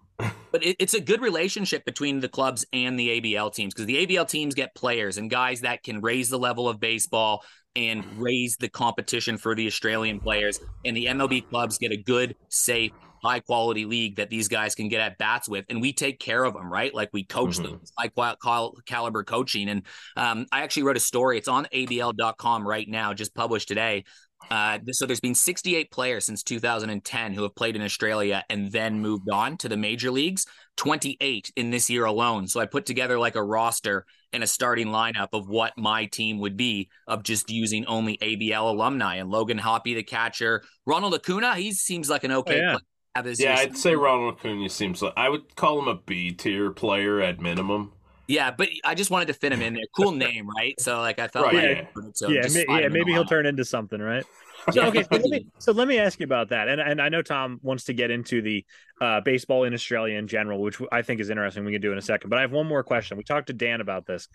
But it, it's a good relationship between the clubs and the ABL teams because the ABL teams get players and guys that can raise the level of baseball and raise the competition for the Australian players. And the MLB clubs get a good, safe, high quality league that these guys can get at bats with. And we take care of them, right? Like we coach them, It's high cal- caliber coaching. And um, I actually wrote a story. It's on ABL.com right now, just published today. Uh, so there's been 68 players since 2010 who have played in Australia and then moved on to the major leagues. 28 in this year alone. So I put together like a roster and a starting lineup of what my team would be of just using only ABL alumni and Logan Hoppy, the catcher, Ronald Acuna. He seems like an okay. yeah. player have this Yeah, year. I'd say Ronald Acuna seems like I would call him a B tier player at minimum. Yeah, but I just wanted to fit him in there. Cool name, right? So like I felt Right, like yeah. so yeah, ma- yeah, maybe he'll lineup. turn into something, right? So okay, so let me so let me ask you about that, and and I know Tom wants to get into the uh, baseball in Australia in general, which I think is interesting. We can do in a second, but I have one more question. We talked to Dan about this.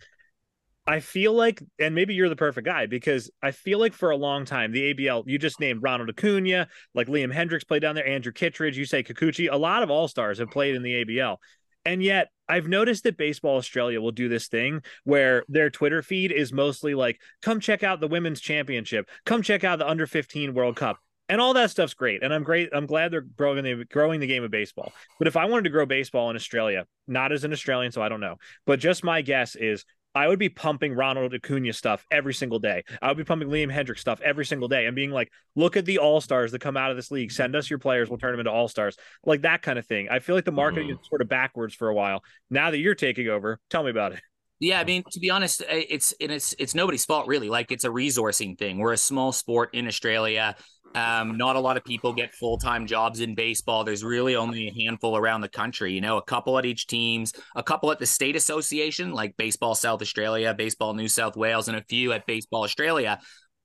I feel like, and maybe you're the perfect guy because I feel like for a long time the ABL, you just named Ronald Acuna, like Liam Hendriks played down there, Andrew Kittredge, Yusei Kikuchi, a lot of all stars have played in the ABL, and yet I've noticed that Baseball Australia will do this thing where their Twitter feed is mostly like, come check out the women's championship, come check out the under 15 World Cup. And all that stuff's great. And I'm great. I'm glad they're growing the growing the game of baseball. But if I wanted to grow baseball in Australia, not as an Australian, so I don't know. But just my guess is I would be pumping Ronald Acuna stuff every single day. I would be pumping Liam Hendriks stuff every single day and being like, look at the all stars that come out of this league. Send us your players. We'll turn them into all stars. Like that kind of thing. I feel like the marketing Mhm. is sort of backwards for a while. Now that you're taking over, tell me about it. Yeah, I mean, to be honest, eh, it's and it's it's nobody's fault really. Like it's a resourcing thing. We're a small sport in Australia. Um, not a lot of people get full time jobs in baseball. There's really only a handful around the country. You know, a couple at each teams, a couple at the state association, like Baseball South Australia, Baseball New South Wales, and a few at Baseball Australia.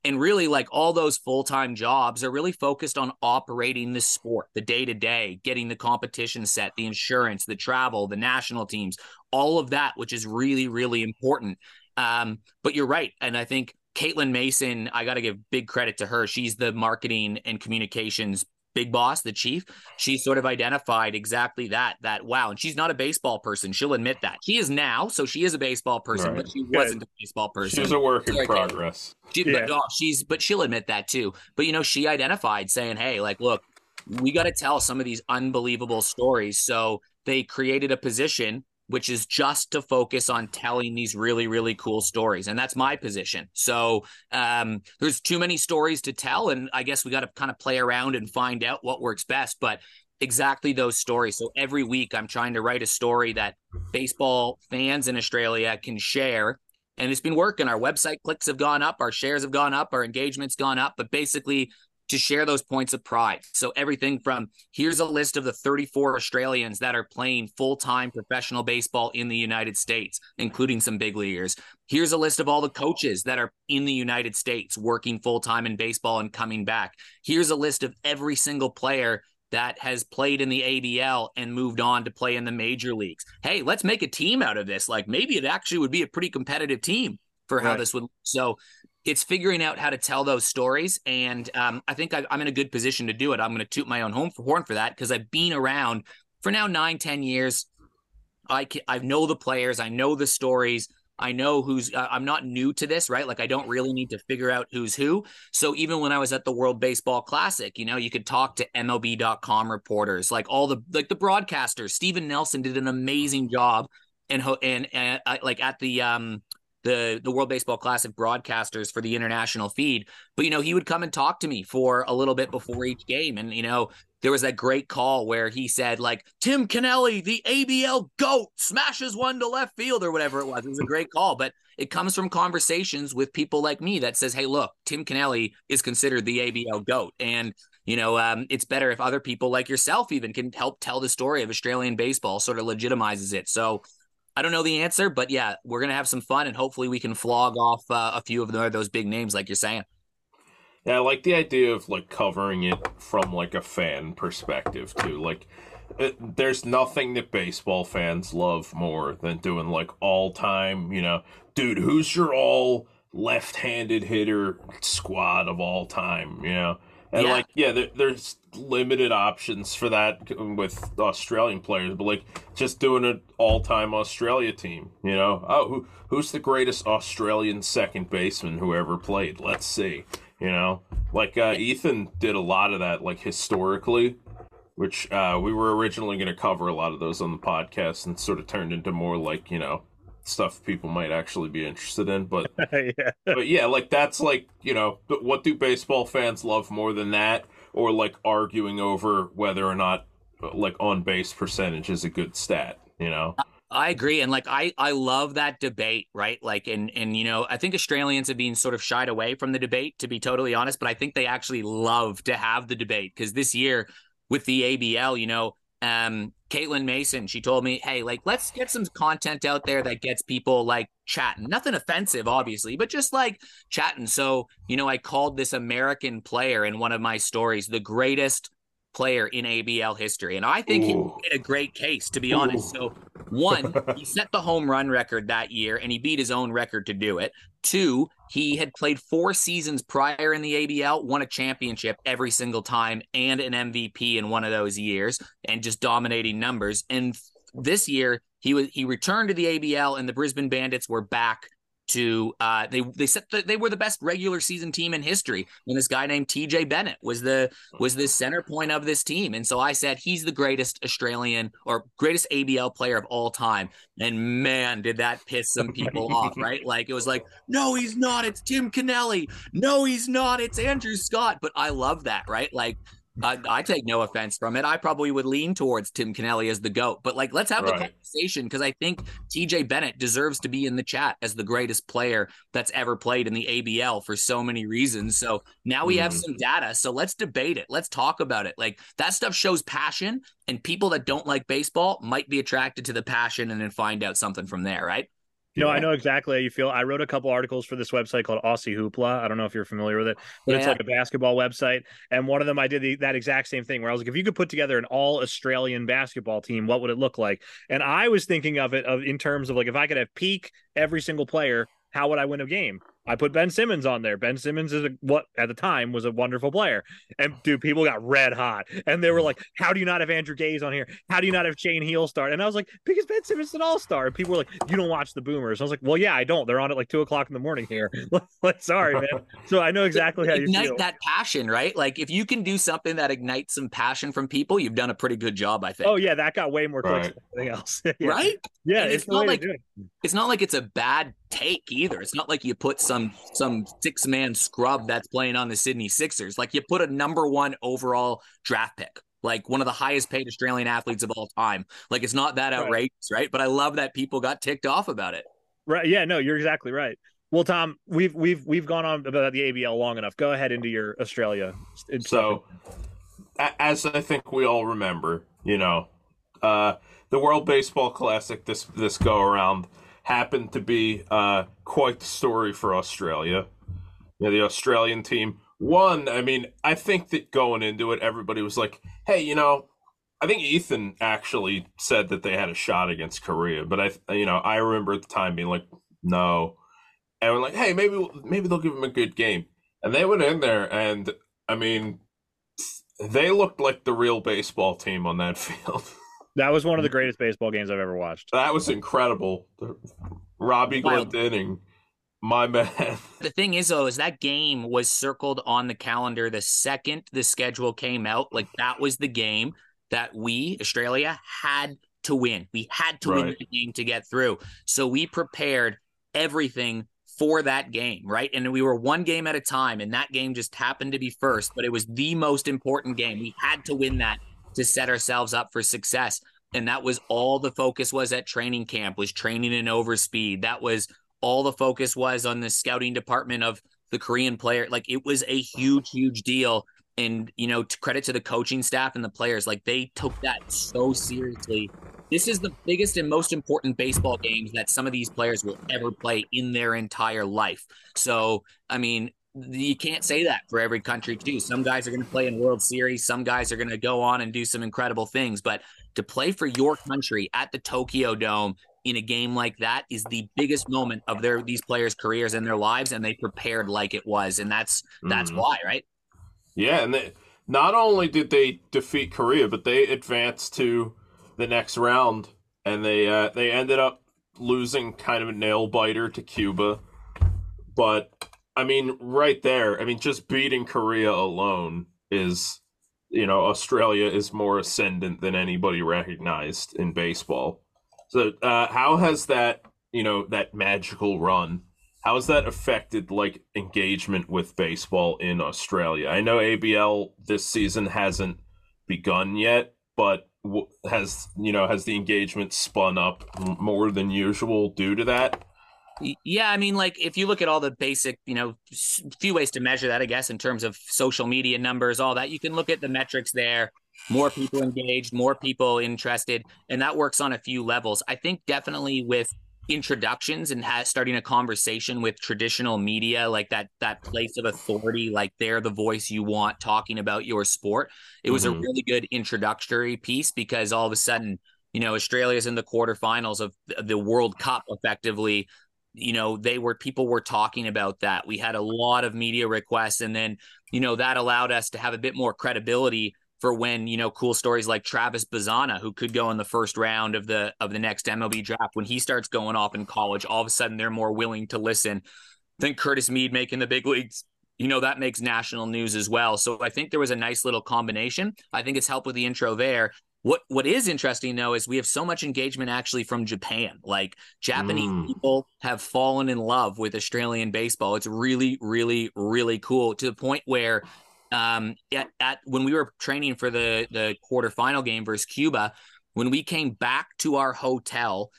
And really, like all those full time jobs are really focused on operating the sport, the day to day, getting the competition set, the insurance, the travel, the national teams, all of that, which is really, really important. Um, but you're right. And I think Caitlin Mason, I got to give big credit to her. She's the marketing and communications big boss, the chief. She sort of identified exactly that, that wow. And she's not a baseball person. She'll admit that. She is now. So she is a baseball person, Right. but she wasn't a baseball person. She's a work in Sorry, progress. She, Yeah. but, oh, she's but she'll admit that too. But you know, she identified saying, "Hey, like, look, we got to tell some of these unbelievable stories." So they created a position which is just to focus on telling these really really cool stories. And that's my position. So um there's too many stories to tell and i guess we got to kind of play around and find out what works best but exactly those stories. So every week i'm trying to write a story that baseball fans in australia can share and it's been working. Our website clicks have gone up, our shares have gone up, our engagement's gone up, but basically to share those points of pride. So everything from here's a list of the 34 Australians that are playing full-time professional baseball in the United States, including some big leaguers. Here's a list of all the coaches that are in the United States working full-time in baseball and coming back. Here's a list of every single player that has played in the ABL and moved on to play in the major leagues. Hey, let's make a team out of this. Like maybe it actually would be a pretty competitive team for how Right. this would. So it's figuring out how to tell those stories, and um, I think I, I'm in a good position to do it. I'm going to toot my own home for horn for that because I've been around for now nine, ten years. I can, I know the players, I know the stories. I know who's uh, I'm not new to this, right? Like I don't really need to figure out who's who. So even when I was at the World Baseball Classic, you know, you could talk to MLB.com reporters, like all the like the broadcasters. Steven Nelson did an amazing job and and, and uh, like at the um the the World Baseball Classic broadcasters for the international feed. But you know, he would come and talk to me for a little bit before each game and you know, there was that great call where he said like Tim Kennelly, the ABL goat, smashes one to left field or whatever it was. It was a great call, but it comes from conversations with people like me that says, "Hey, look, Tim Kennelly is considered the ABL goat," and you know, um, it's better if other people like yourself even can help tell the story of Australian baseball, sort of legitimizes it. So. I don't know the answer, but yeah, we're gonna have some fun, and hopefully we can flog off uh, a few of the, those big names, like you're saying. Yeah, I like the idea of like covering it from like a fan perspective too. Like it, there's nothing that baseball fans love more than doing like all time, you know, dude, who's your all left-handed hitter squad of all time, you know? And Yeah. like, yeah, there, there's limited options for that with Australian players, but like just doing an all-time Australia team, you know? Oh, who who's the greatest Australian second baseman who ever played? Let's see, you know? Like uh, Ethan did a lot of that, like historically, which uh, we were originally going to cover a lot of those on the podcast, and sort of turned into more like you know stuff people might actually be interested in. But yeah. but yeah, like that's like you know, what do baseball fans love more than that, or like arguing over whether or not like on base percentage is a good stat? You know, I agree, and like I I love that debate, right? Like, and and you know, I think Australians have been sort of shied away from the debate, to be totally honest. But I think they actually love to have the debate because this year with the ABL, you know, um, Caitlin Mason, she told me, hey, like let's get some content out there that gets people like chatting. Nothing offensive, obviously, but just like chatting. So you know, I called this American player in one of my stories the greatest player in ABL history. And I think he made a great case, to be honest. So, one, he set the home run record that year and he beat his own record to do it. Two, he had played four seasons prior in the ABL, won a championship every single time, and an MVP in one of those years, and just dominating numbers. And this year, he was he returned to the ABL, and the Brisbane Bandits were back to uh they they set the, they were the best regular season team in history and this guy named TJ Bennett was the was the center point of this team. And so I said he's the greatest Australian or greatest ABL player of all time. And man did that piss some people off right? Like it was like no he's not. It's Tim Kennelly. No he's not. It's Andrew Scott. But I love that right? Like I, I take no offense from it. I probably would lean towards Tim Kennelly as the GOAT, but like, let's have the conversation because I think TJ Bennett deserves to be in the chat as the greatest player that's ever played in the ABL for so many reasons. So now we have Mhm. some data. So let's debate it. Let's talk about it. Like that stuff shows passion, and people that don't like baseball might be attracted to the passion and then find out something from there, right? No, I Yeah. know exactly how you feel. I wrote a couple articles for this website called Aussie Hoopla. I don't know if you're familiar with it, but it's like a basketball website. And one of them, I did the, that exact same thing where I was like, if you could put together an all Australian basketball team, what would it look like? And I was thinking of it of in terms of like if I could have peak every single player, how would I win a game? I put Ben Simmons on there. Ben Simmons is a, what at the time was a wonderful player. And oh. dude, people got red hot. And they were like, How do you not have Andrew Gaze on here? How do you not have Shane Heal start? And I was like, Because Ben Simmons is an all-star. And people were like, You don't watch the boomers. I was like, Well, yeah, I don't. They're on at like two o'clock in the morning here. like, sorry, man. So I know exactly how you ignite feel. that passion, right? Like if you can do something that ignites some passion from people, you've done a pretty good job, I think. Oh yeah, that got way more clicks Right. than anything else. yeah. Right? Yeah, it's, it's not like- it. it's not like it's a bad take either. It's not like you put some some six man scrub that's playing on the Sydney Sixers. Like you put a number one overall draft pick, like one of the highest paid Australian athletes of all time. Like it's not that outrageous, right? But I love that people got ticked off about it. Right. Yeah, no, you're exactly right. Well, Tom, we've we've we've gone on about the ABL long enough. Go ahead into your Australia. So, as I think we all remember, you know, uh, the World Baseball Classic this this go around happened to be uh, quite the story for Australia. You know, the Australian team won. I mean, I think that going into it, everybody was like, "Hey, you know." I think Ethan actually said that they had a shot against Korea, but I, you know, I remember at the time being like, "No," and we're like, "Hey, maybe maybe they'll give him a good game." And they went in there, and I mean, they looked like the real baseball team on that field. That was one of the mm. greatest baseball games I've ever watched. that was incredible. The- Robbie Wild. Glendinning, my man. The thing is, though, is that game was circled on the calendar the second the schedule came out. Like that was the game that we, Australia, had to win. We had to win the game to get through. So we prepared everything for that game, right? And we were one game at a time, and that game just happened to be first, but it was the most important game. We had to win that to set ourselves up for success. And that was all the focus was at training camp was training in overspeed. That was all the focus was on the scouting department of the Korean player. Like it was a huge, huge deal. And you know, credit to the coaching staff and the players, like they took that so seriously. This is the biggest and most important baseball games that some of these players will ever play in their entire life. So, I mean, you can't say that for every country too. Some guys are going to play in World Series, some guys are going to go on and do some incredible things, but to play for your country at the Tokyo Dome in a game like that is the biggest moment of their these players' careers and their lives, and they prepared like it was, and that's that's Mhm. why, right? Yeah, and they, not only did they defeat Korea, but they advanced to the next round, and they uh, they ended up losing kind of a nail biter to Cuba. But I mean, right there, I mean, just beating Korea alone is, you know, Australia is more ascendant than anybody recognized in baseball. So, uh, how has that, you know, that magical run? How has that affected like engagement with baseball in Australia? I know ABL this season hasn't begun yet, but has you know has the engagement spun up more than usual due to that? Yeah, I mean, like if you look at all the basic, you know, few ways to measure that, I guess, in terms of social media numbers, all that, you can look at the metrics there. More people engaged, more people interested, and that works on a few levels. I think definitely with introductions and ha- starting a conversation with traditional media, like that that place of authority, like they're the voice you want talking about your sport. It was a Mhm. really good introductory piece because all of a sudden, you know, Australia's in the quarterfinals of the World Cup, effectively you know they were people were talking about that. We had a lot of media requests and then you know that allowed us to have a bit more credibility for when you know cool stories like Travis Bazzana who could go in the first round of the of the next MLB draft when he starts going off in college all of a sudden they're more willing to listen. Then Curtis Mead making the big leagues you know that makes national news as well. So I think there was a nice little combination. I think it's helped with the intro there what what is interesting though is we have so much engagement actually from Japan. Like Japanese Mm. people have fallen in love with Australian baseball. It's really, really, really cool to the point where um at, at when we were training for the the quarterfinal game versus Cuba, when we came back to our hotel,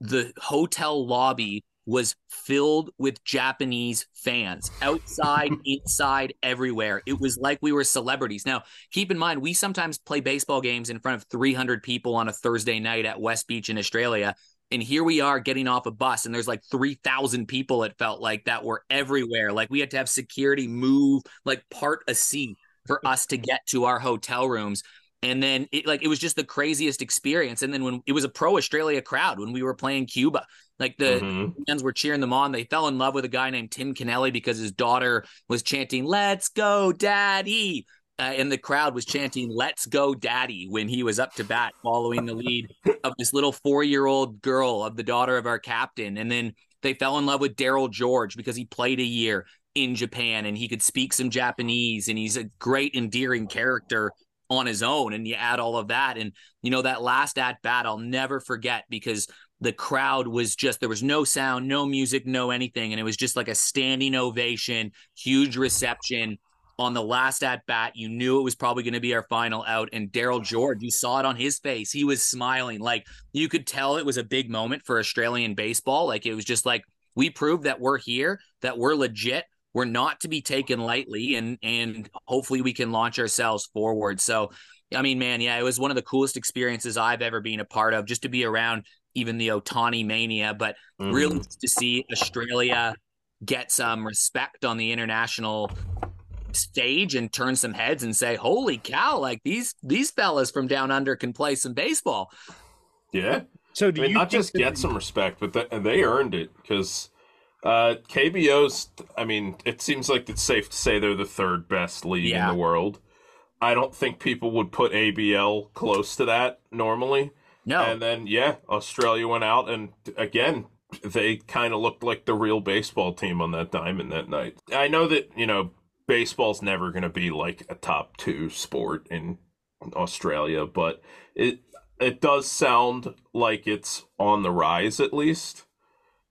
the hotel lobby was filled with Japanese fans outside, inside, everywhere. It was like we were celebrities. Now, keep in mind, we sometimes play baseball games in front of 300 people on a Thursday night at West Beach in Australia. And here we are getting off a bus, and there's like 3,000 people, it felt like, that were everywhere. Like we had to have security move, like part a seat for us to get to our hotel rooms. And then it like it was just the craziest experience. And then when it was a pro Australia crowd when we were playing Cuba, like the Mhm. fans were cheering them on. They fell in love with a guy named Tim Kennelly because his daughter was chanting "Let's go, Daddy," uh, and the crowd was chanting "Let's go, Daddy" when he was up to bat, following the lead of this little four-year-old girl of the daughter of our captain. And then they fell in love with Darryl George because he played a year in Japan and he could speak some Japanese, and he's a great, endearing character on his own. And you add all of that, and you know that last at bat, I'll never forget because the crowd was just there was no sound, no music, no anything, and it was just like a standing ovation, huge reception on the last at bat. You knew it was probably going to be our final out, and Darryl George, you saw it on his face. He was smiling, like you could tell it was a big moment for Australian baseball. Like it was just like we proved that we're here, that we're legit. We're not to be taken lightly, and and hopefully we can launch ourselves forward. So, I mean, man, yeah, it was one of the coolest experiences I've ever been a part of, just to be around even the Otani mania, but Mhm. really to see Australia get some respect on the international stage and turn some heads and say, "Holy cow! Like these these fellas from down under can play some baseball." yeah. So I do mean, you not just that- get some respect, but they, they earned it because uh, KBO's. I mean, it seems like it's safe to say they're the third best league Yeah. in the world. I don't think people would put ABL close to that normally. No, And then yeah, Australia went out and again they kind of looked like the real baseball team on that diamond that night. I know that, you know, baseball's never going to be like a top 2 sport in Australia, but it it does sound like it's on the rise at least.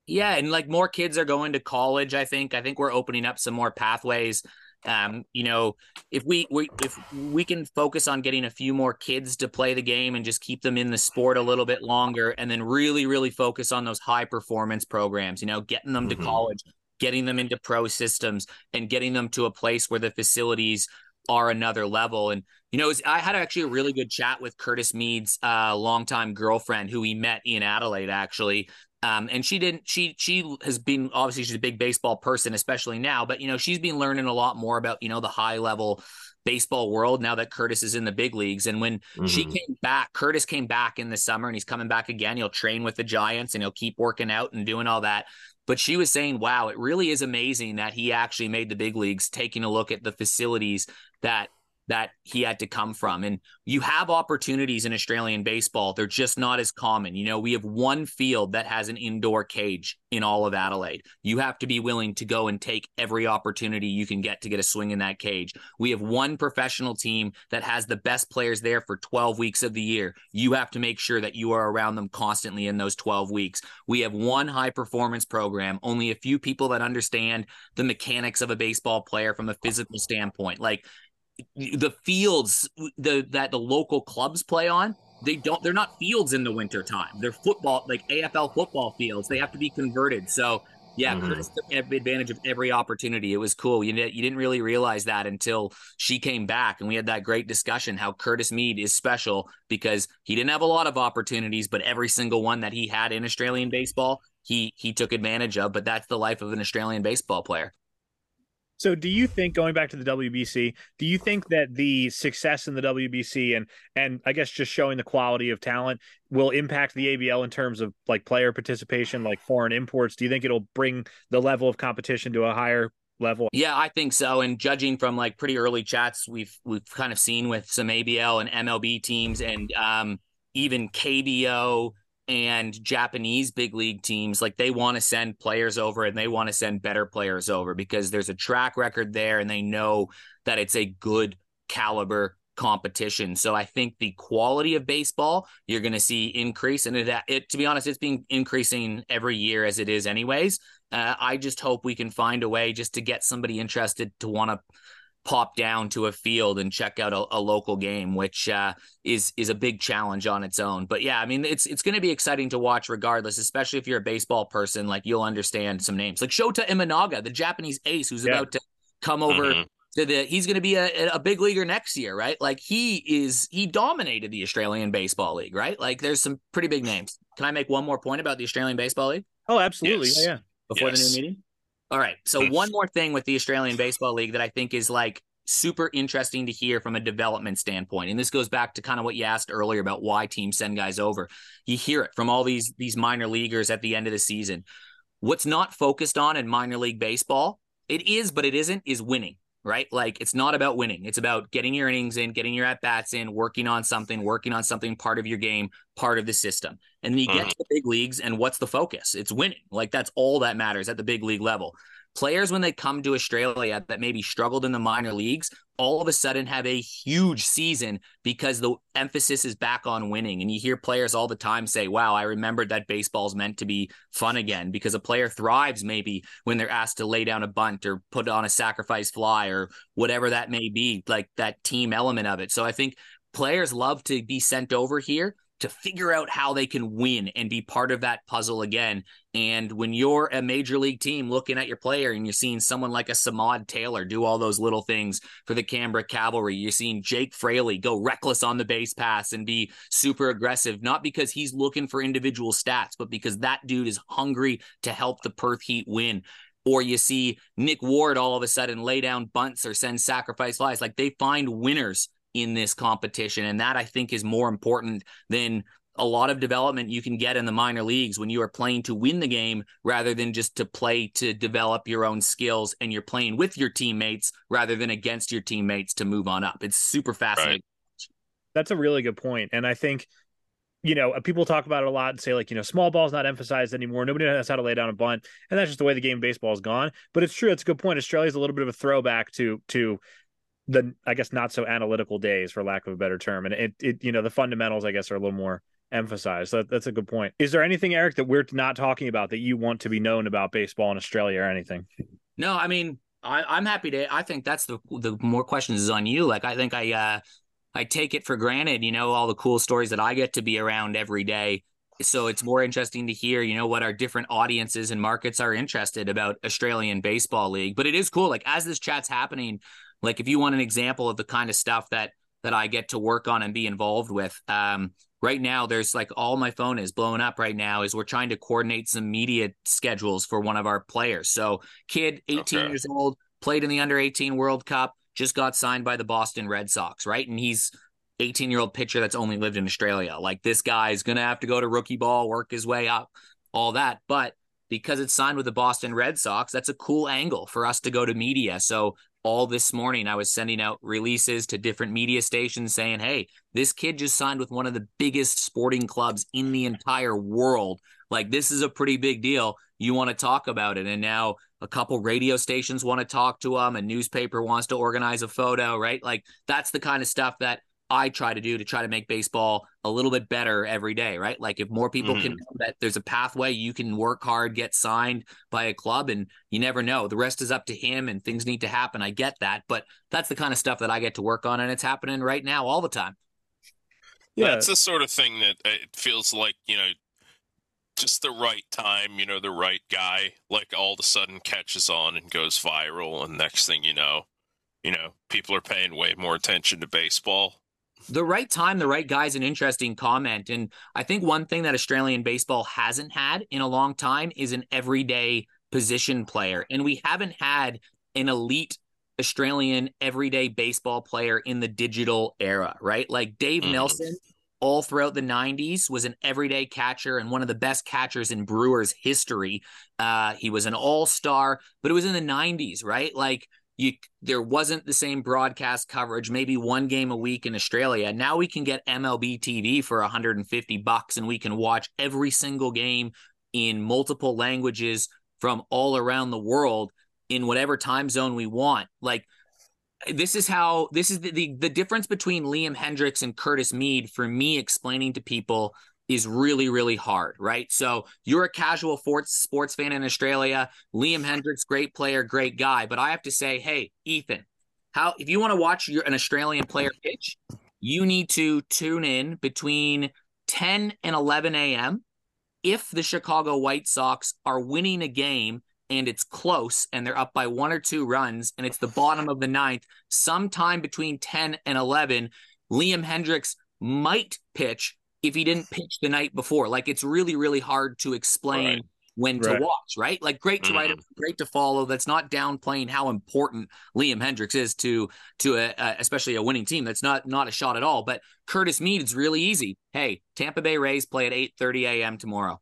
Yeah, and like more kids are going to college. I think. I think we're opening up some more pathways. Um, you know, if we, we if we can focus on getting a few more kids to play the game and just keep them in the sport a little bit longer, and then really, really focus on those high performance programs. You know, getting them to Mhm. college, getting them into pro systems, and getting them to a place where the facilities are another level. And you know, was- I had actually a really good chat with Curtis Mead's uh, longtime girlfriend, who he met in Adelaide, actually Um, and she didn't. She she has been obviously she's a big baseball person, especially now. But you know she's been learning a lot more about you know the high level baseball world now that Curtis is in the big leagues. And when mm-hmm. she came back, Curtis came back in the summer and he's coming back again. He'll train with the Giants and he'll keep working out and doing all that. But she was saying, wow, it really is amazing that he actually made the big leagues, taking a look at the facilities that that he had to come from. And you have opportunities in Australian baseball. They're just not as common. You know, we have one field that has an indoor cage in all of Adelaide. You have to be willing to go and take every opportunity you can get to get a swing in that cage. We have one professional team that has the best players there for 12 weeks of the year. You have to make sure that you are around them constantly in those 12 weeks. We have one high performance program, only a few people that understand the mechanics of a baseball player from a physical standpoint. Like the fields the that the local clubs play on they don't they're not fields in the winter time. They're football like afl football fields. They have to be converted. So yeah mm-hmm. Curtis took advantage of every opportunity. It was cool. You, you didn't really realize that until she came back and we had that great discussion how curtis mead is special because he didn't have a lot of opportunities but every single one that he had in australian baseball he he took advantage of but that's the life of an australian baseball player so, do you think going back to the WBC, do you think that the success in the WBC and and I guess just showing the quality of talent will impact the ABL in terms of like player participation, like foreign imports? Do you think it'll bring the level of competition to a higher level? Yeah, I think so. And judging from like pretty early chats we've we've kind of seen with some ABL and MLB teams and um, even KBO and Japanese big league teams like they want to send players over and they want to send better players over because there's a track record there and they know that it's a good caliber competition. So I think the quality of baseball you're going to see increase and it, it to be honest it's been increasing every year as it is anyways. Uh, I just hope we can find a way just to get somebody interested to want to pop down to a field and check out a, a local game, which uh, is is a big challenge on its own. But yeah, I mean, it's it's going to be exciting to watch regardless, especially if you're a baseball person. Like you'll understand some names, like Shota Imanaga, the Japanese ace who's yeah. about to come over. Mm-hmm. To the, he's going to be a, a big leaguer next year, right? Like he is, he dominated the Australian Baseball League, right? Like there's some pretty big names. Can I make one more point about the Australian Baseball League? Oh, absolutely. Yes. Yeah. Before yes. the new meeting? All right. So one more thing with the Australian Baseball League that I think is like super interesting to hear from a development standpoint. And this goes back to kind of what you asked earlier about why teams send guys over. You hear it from all these these minor leaguers at the end of the season. What's not focused on in minor league baseball, it is, but it isn't, is winning right? Like it's not about winning. It's about getting your innings in, getting your at bats in, working on something, working on something part of your game, part of the system. And then you get mm-hmm. to the big leagues, and what's the focus? It's winning. Like that's all that matters at the big league level players when they come to Australia that maybe struggled in the minor leagues all of a sudden have a huge season because the emphasis is back on winning and you hear players all the time say wow I remembered that baseball's meant to be fun again because a player thrives maybe when they're asked to lay down a bunt or put on a sacrifice fly or whatever that may be like that team element of it so I think players love to be sent over here to figure out how they can win and be part of that puzzle again. And when you're a major league team looking at your player and you're seeing someone like a Samad Taylor do all those little things for the Canberra Cavalry, you're seeing Jake Fraley go reckless on the base pass and be super aggressive, not because he's looking for individual stats, but because that dude is hungry to help the Perth Heat win or you see Nick Ward all of a sudden lay down bunts or send sacrifice flies. Like they find winners in this competition. And that I think is more important than a lot of development you can get in the minor leagues when you are playing to win the game rather than just to play to develop your own skills and you're playing with your teammates rather than against your teammates to move on up. It's super fascinating. Right. That's a really good point. And I think, you know, uh, people talk about it a lot and say, like, you know, small ball is not emphasized anymore. Nobody knows how to lay down a bunt. And that's just the way the game of baseball is gone. But it's true. It's a good point. Australia's a little bit of a throwback to to the I guess not so analytical days, for lack of a better term, and it it you know the fundamentals I guess are a little more emphasized. So that's a good point. Is there anything, Eric, that we're not talking about that you want to be known about baseball in Australia or anything? No, I mean I, am happy to. I think that's the the more questions is on you. Like I think I uh I take it for granted, you know, all the cool stories that I get to be around every day. So it's more interesting to hear, you know, what our different audiences and markets are interested about Australian Baseball League. But it is cool. Like as this chat's happening, like if you want an example of the kind of stuff that that I get to work on and be involved with. Um, right now, there's like all my phone is blowing up right now is we're trying to coordinate some media schedules for one of our players. So, kid, 18 Okay. years old, played in the under 18 World Cup, just got signed by the Boston Red Sox, right? And he's 18 year old pitcher that's only lived in Australia. Like this guy is going to have to go to rookie ball, work his way up, all that. But because it's signed with the Boston Red Sox, that's a cool angle for us to go to media. So all this morning, I was sending out releases to different media stations saying, hey, this kid just signed with one of the biggest sporting clubs in the entire world. Like, this is a pretty big deal. You want to talk about it. And now a couple radio stations want to talk to him, a newspaper wants to organize a photo, right? Like, that's the kind of stuff that I try to do to try to make baseball a little bit better every day, right? Like if more people can know that there's a pathway, you can work hard, get signed by a club, and you never know. The rest is up to him and things need to happen. I get that, but that's the kind of stuff that I get to work on, and it's happening right now all the time. Yeah. That's the sort of thing that uh, it feels like, you know, just the right time, you know, the right guy, like all of a sudden catches on and goes viral. And next thing you know, you know, people are paying way more attention to baseball. The right time, the right guy is an interesting comment. And I think one thing that Australian baseball hasn't had in a long time is an everyday position player. And we haven't had an elite Australian everyday baseball player in the digital era, right? Like Dave Mhm. Nilsson, all throughout the 90s, was an everyday catcher and one of the best catchers in Brewers history. Uh, he was an all star, but it was in the 90s, right? Like, you there wasn't the same broadcast coverage maybe one game a week in australia. Now we can get mlb tv for 150 bucks and we can watch every single game in multiple languages from all around the world in whatever time zone we want. Like this is how this is the, the the difference between liam hendriks and curtis mead for me explaining to people is really really hard right? So you're a casual sports sports fan in australia. Liam hendriks great player great guy. But i have to say hey ethan how if you want to watch your, an australian player pitch you need to tune in between 10 and 11 a.m if the chicago white sox are winning a game and it's close and they're up by one or two runs and it's the bottom of the ninth sometime between 10 and 11 liam hendriks might pitch if he didn't pitch the night before. Like it's really, really hard to explain Right. when to watch, right? Like great to write, Mhm. great to follow. That's not downplaying how important Liam Hendriks is to to a, a, especially a winning team. That's not not a shot at all. But Curtis Mead, it's really easy. Hey, Tampa Bay Rays play at 8:30 a.m. tomorrow.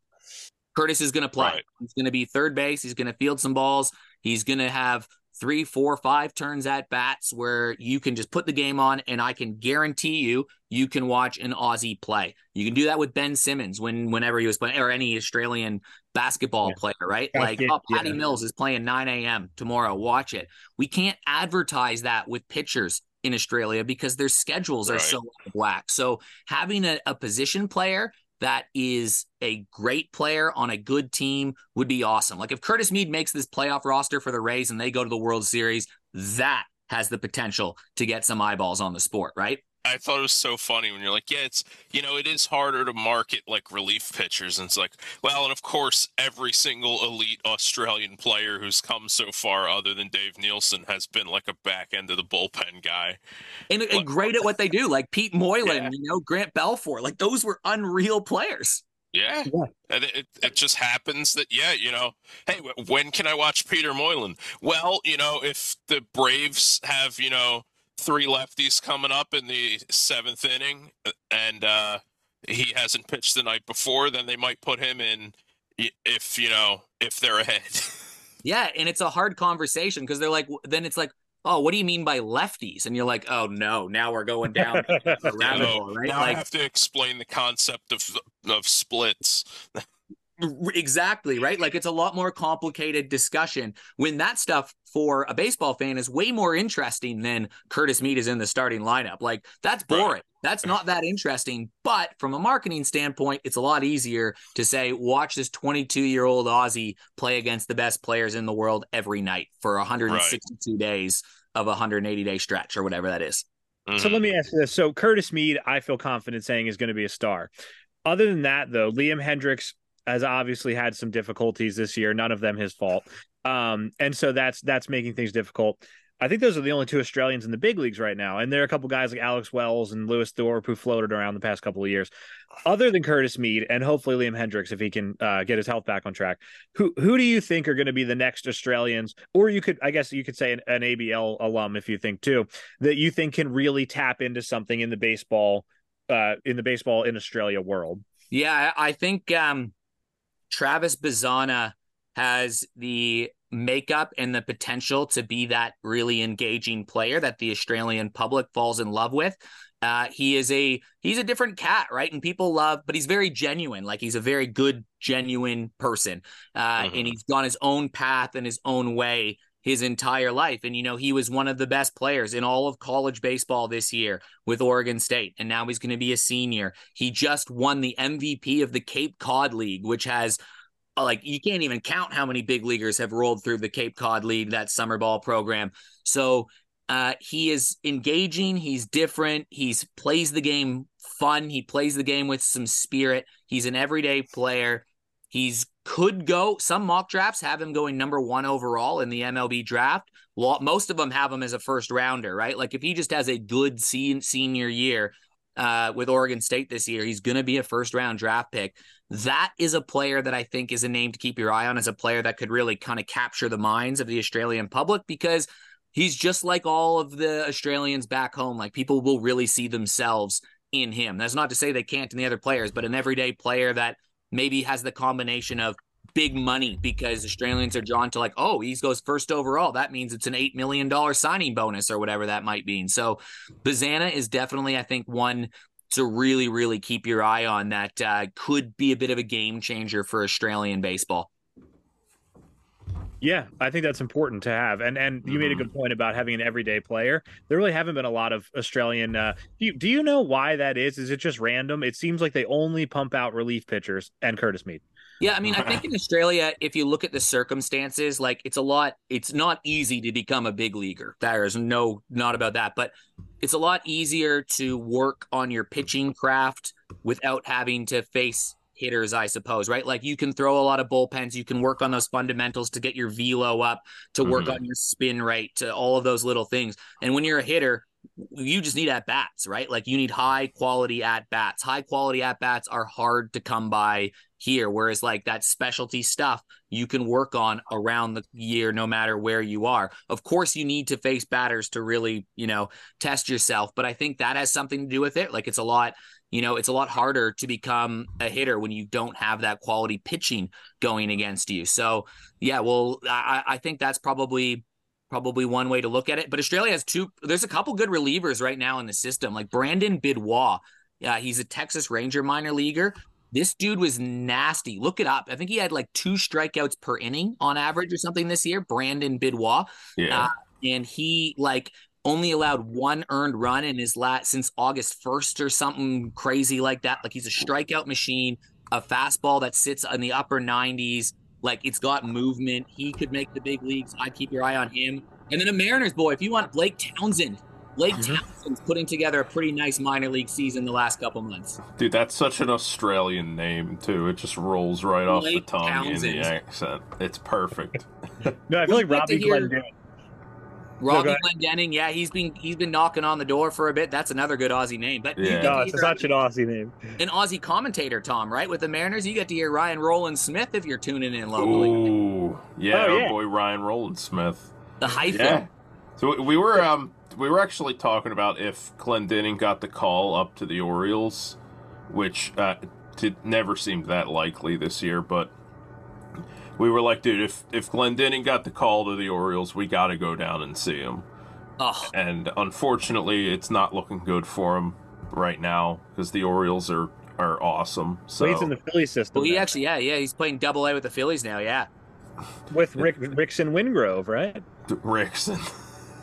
Curtis is going to play. Right. He's going to be third base. He's going to field some balls. He's going to have three, four, five turns at bats where you can just put the game on, and I can guarantee you, you can watch an Aussie play. You can do that with Ben Simmons when whenever he was playing, or any Australian basketball Yeah. player, right? Yeah, like, oh, Patty yeah. Mills is playing 9 a.m. tomorrow. Watch it. We can't advertise that with pitchers in Australia because their schedules are so whack. So having a, a position player that is a great player on a good team would be awesome. Like if Curtis Mead makes this playoff roster for the Rays and they go to the World Series, that has the potential to get some eyeballs on the sport, right? I thought it was so funny when you're like, yeah, it's you know, it is harder to market like relief pitchers, and it's like, well, and of course, every single elite Australian player who's come so far, other than Dave Nilsson, has been like a back end of the bullpen guy. And, and great at what they do, like Pete Moylan, Yeah. you know, Grant Balfour, like those were unreal players. Yeah, and it, it it just happens that yeah, you know, hey, when can I watch Peter Moylan? Well, you know, if the Braves have you know three lefties coming up in the seventh inning, and uh, he hasn't pitched the night before, then they might put him in if you know if they're ahead. Yeah, and it's a hard conversation because they're like, then it's like, oh, what do you mean by lefties? And you're like, oh no, now we're going down the rabbit So, hole, right? now I have to explain the concept of of splits. R- Exactly, right? Like it's a lot more complicated discussion when that stuff for a baseball fan is way more interesting than Curtis Mead is in the starting lineup. Like that's Right. boring. That's not that interesting. But from a marketing standpoint, it's a lot easier to say, watch this 22 year old Aussie play against the best players in the world every night for 162 days of a 180 day stretch or whatever that is. So Mhm. let me ask you this. So Curtis Mead, I feel confident saying is going to be a star. Other than that, though, Liam Hendriks has obviously had some difficulties this year. None of them his fault. Um, and so that's that's making things difficult. I think those are the only two Australians in the big leagues right now. And there are a couple guys like Alex Wells and Lewis Thorpe who floated around the past couple of years. Other than Curtis Mead and hopefully Liam Hendriks if he can uh, get his health back on track, who who do you think are going to be the next Australians, or you could I guess you could say an, an ABL alum if you think too that you think can really tap into something in the baseball uh, in the baseball in Australia world. Yeah, I think um, Travis Bazzana has the makeup and the potential to be that really engaging player that the Australian public falls in love with. Uh, he is a he's a different cat, right? And people love, but he's very genuine. Like he's a very good, genuine person, uh, mm-hmm. and he's gone his own path and his own way his entire life. And you know, he was one of the best players in all of college baseball this year with Oregon State, and now he's going to be a senior. He just won the MVP of the Cape Cod League, which has uh, like you can't even count how many big leaguers have rolled through the Cape Cod League, that summer ball program. So uh, he is engaging. He's different. He's plays the game fun. He plays the game with some spirit. He's an everyday player. He's could go. Some mock drafts have him going number one overall in the MLB draft. Most of them have him as a first rounder, right? Like if he just has a good senior year uh, with Oregon State this year, he's going to be a first round draft pick that is a player that I think is a name to keep your eye on as a player that could really kind of capture the minds of the Australian public because he's just like all of the Australians back home. Like people will really see themselves in him. That's not to say they can't in the other players, but an everyday player that maybe has the combination of big money because Australians are drawn to like, oh, he goes first overall. That means it's an eight million dollar signing bonus or whatever that might mean. So Bazzana is definitely, I think, one to really, really keep your eye on that uh, could be a bit of a game changer for Australian baseball. Yeah, I think that's important to have. And and you mm-hmm. made a good mm-hmm. point about having an everyday player. There really haven't been a lot of Australian uh do you, do you know why that is? Is it just random? It seems like they only pump out relief pitchers and Curtis Mead. Yeah, I mean, I think in Australia, if you look at the circumstances, like it's a lot, it's not easy to become a big leaguer. There is no, not about that, but it's a lot easier to work on your pitching craft without having to face hitters, I suppose, right? Like you can throw a lot of bullpens, you can work on those fundamentals to get your velo up, to work mm-hmm. on your spin rate, to all of those little things. And when you're a hitter, you just need at bats, right? Like you need high quality at bats. High quality at bats are hard to come by here. Whereas like that specialty stuff you can work on around the year, no matter where you are. Of course, you need to face batters to really, you know, test yourself. But I think that has something to do with it. Like it's a lot, you know, it's a lot harder to become a hitter when you don't have that quality pitching going against you. So yeah, well, I, I think that's probably probably one way to look at it. But Australia has two. There's a couple good relievers right now in the system, like Brandon Bidwell. Yeah, he's a Texas Ranger minor leaguer. This dude was nasty. Look it up. I think he had like two strikeouts per inning on average or something this year. Brandon Bidwell. Yeah. Uh, and he like only allowed one earned run in his last since August 1st or something crazy like that. Like he's a strikeout machine, a fastball that sits in the upper 90s. Like it's got movement. He could make the big leagues. I'd keep your eye on him. And then a Mariners boy, if you want Blake Townsend. Blake mm-hmm. Townsend's putting together a pretty nice minor league season the last couple months. Dude, that's such an Australian name too. It just rolls right Blake off the tongue Townsend. in the accent. It's perfect. no, I feel like Robbie Glendinning. Robbie no, Glendinning, yeah, he's been he's been knocking on the door for a bit. That's another good Aussie name. But yeah, no, it's such an Aussie name. An Aussie commentator, Tom, right? With the Mariners, you get to hear Ryan Rowland Smith if you're tuning in locally. Ooh, yeah, oh, yeah. boy, Ryan Rowland Smith. The hyphen. Yeah. So we were um we were actually talking about if Glendinning got the call up to the Orioles, which uh, did, never seemed that likely this year, but we were like, dude, if if Glendinning got the call to the Orioles, we got to go down and see him. Oh. And unfortunately, it's not looking good for him right now because the Orioles are are awesome. So he's in the Philly system. Well, he actually, yeah, yeah, he's playing Double A with the Phillies now. Yeah, with Rick Rixon Wingrove, right? Rixon.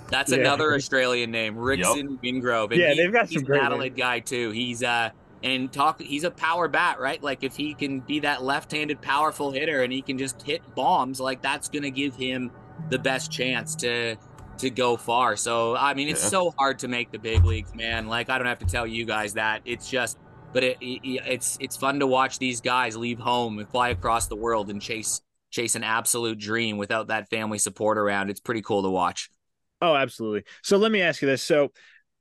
That's yeah. another Australian name, Rixon yep. Wingrove. And yeah, he, they've got some great. Adelaide guy too. He's uh and talk. He's a power bat, right? Like if he can be that left-handed powerful hitter and he can just hit bombs, like that's gonna give him the best chance to to go far. So I mean, it's yeah. so hard to make the big leagues, man. Like I don't have to tell you guys that. It's just, but it, it, it's it's fun to watch these guys leave home and fly across the world and chase chase an absolute dream without that family support around. It's pretty cool to watch. Oh, absolutely. So let me ask you this. So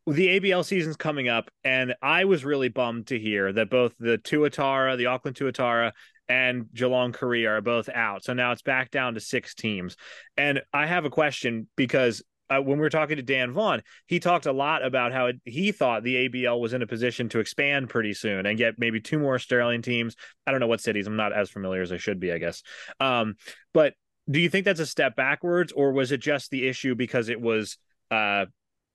the ABL season's coming up, and I was really bummed to hear that both the Tuatara, the Auckland Tuatara, and Geelong Korea are both out. So now it's back down to six teams. And I have a question because uh, when we were talking to Dan Vaughn, he talked a lot about how it, he thought the ABL was in a position to expand pretty soon and get maybe two more Australian teams. I don't know what cities. I'm not as familiar as I should be, I guess. Um, but do you think that's a step backwards, or was it just the issue because it was, uh,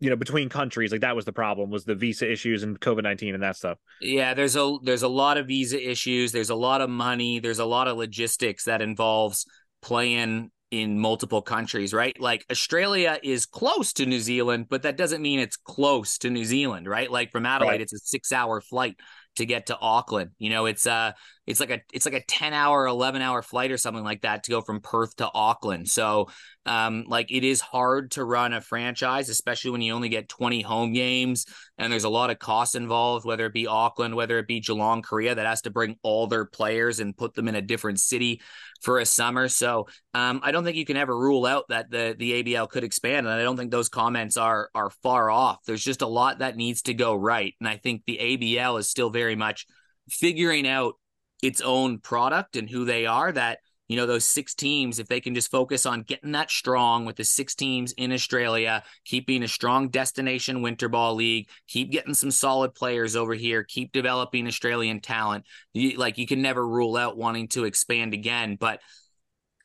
you know, between countries? Like that was the problem was the visa issues and COVID nineteen and that stuff. Yeah, there's a there's a lot of visa issues. There's a lot of money. There's a lot of logistics that involves playing in multiple countries, right? Like Australia is close to New Zealand, but that doesn't mean it's close to New Zealand, right? Like from Adelaide, right. it's a six hour flight to get to Auckland. You know, it's uh it's like a it's like a 10 hour, 11 hour flight or something like that to go from Perth to Auckland. So um like it is hard to run a franchise, especially when you only get 20 home games and there's a lot of costs involved, whether it be Auckland, whether it be Geelong, Korea, that has to bring all their players and put them in a different city for a summer. So um, I don't think you can ever rule out that the the ABL could expand, and I don't think those comments are are far off. There's just a lot that needs to go right, and I think the ABL is still very much figuring out its own product and who they are. That you know those six teams if they can just focus on getting that strong with the six teams in australia keeping a strong destination winter ball league keep getting some solid players over here keep developing australian talent you, like you can never rule out wanting to expand again but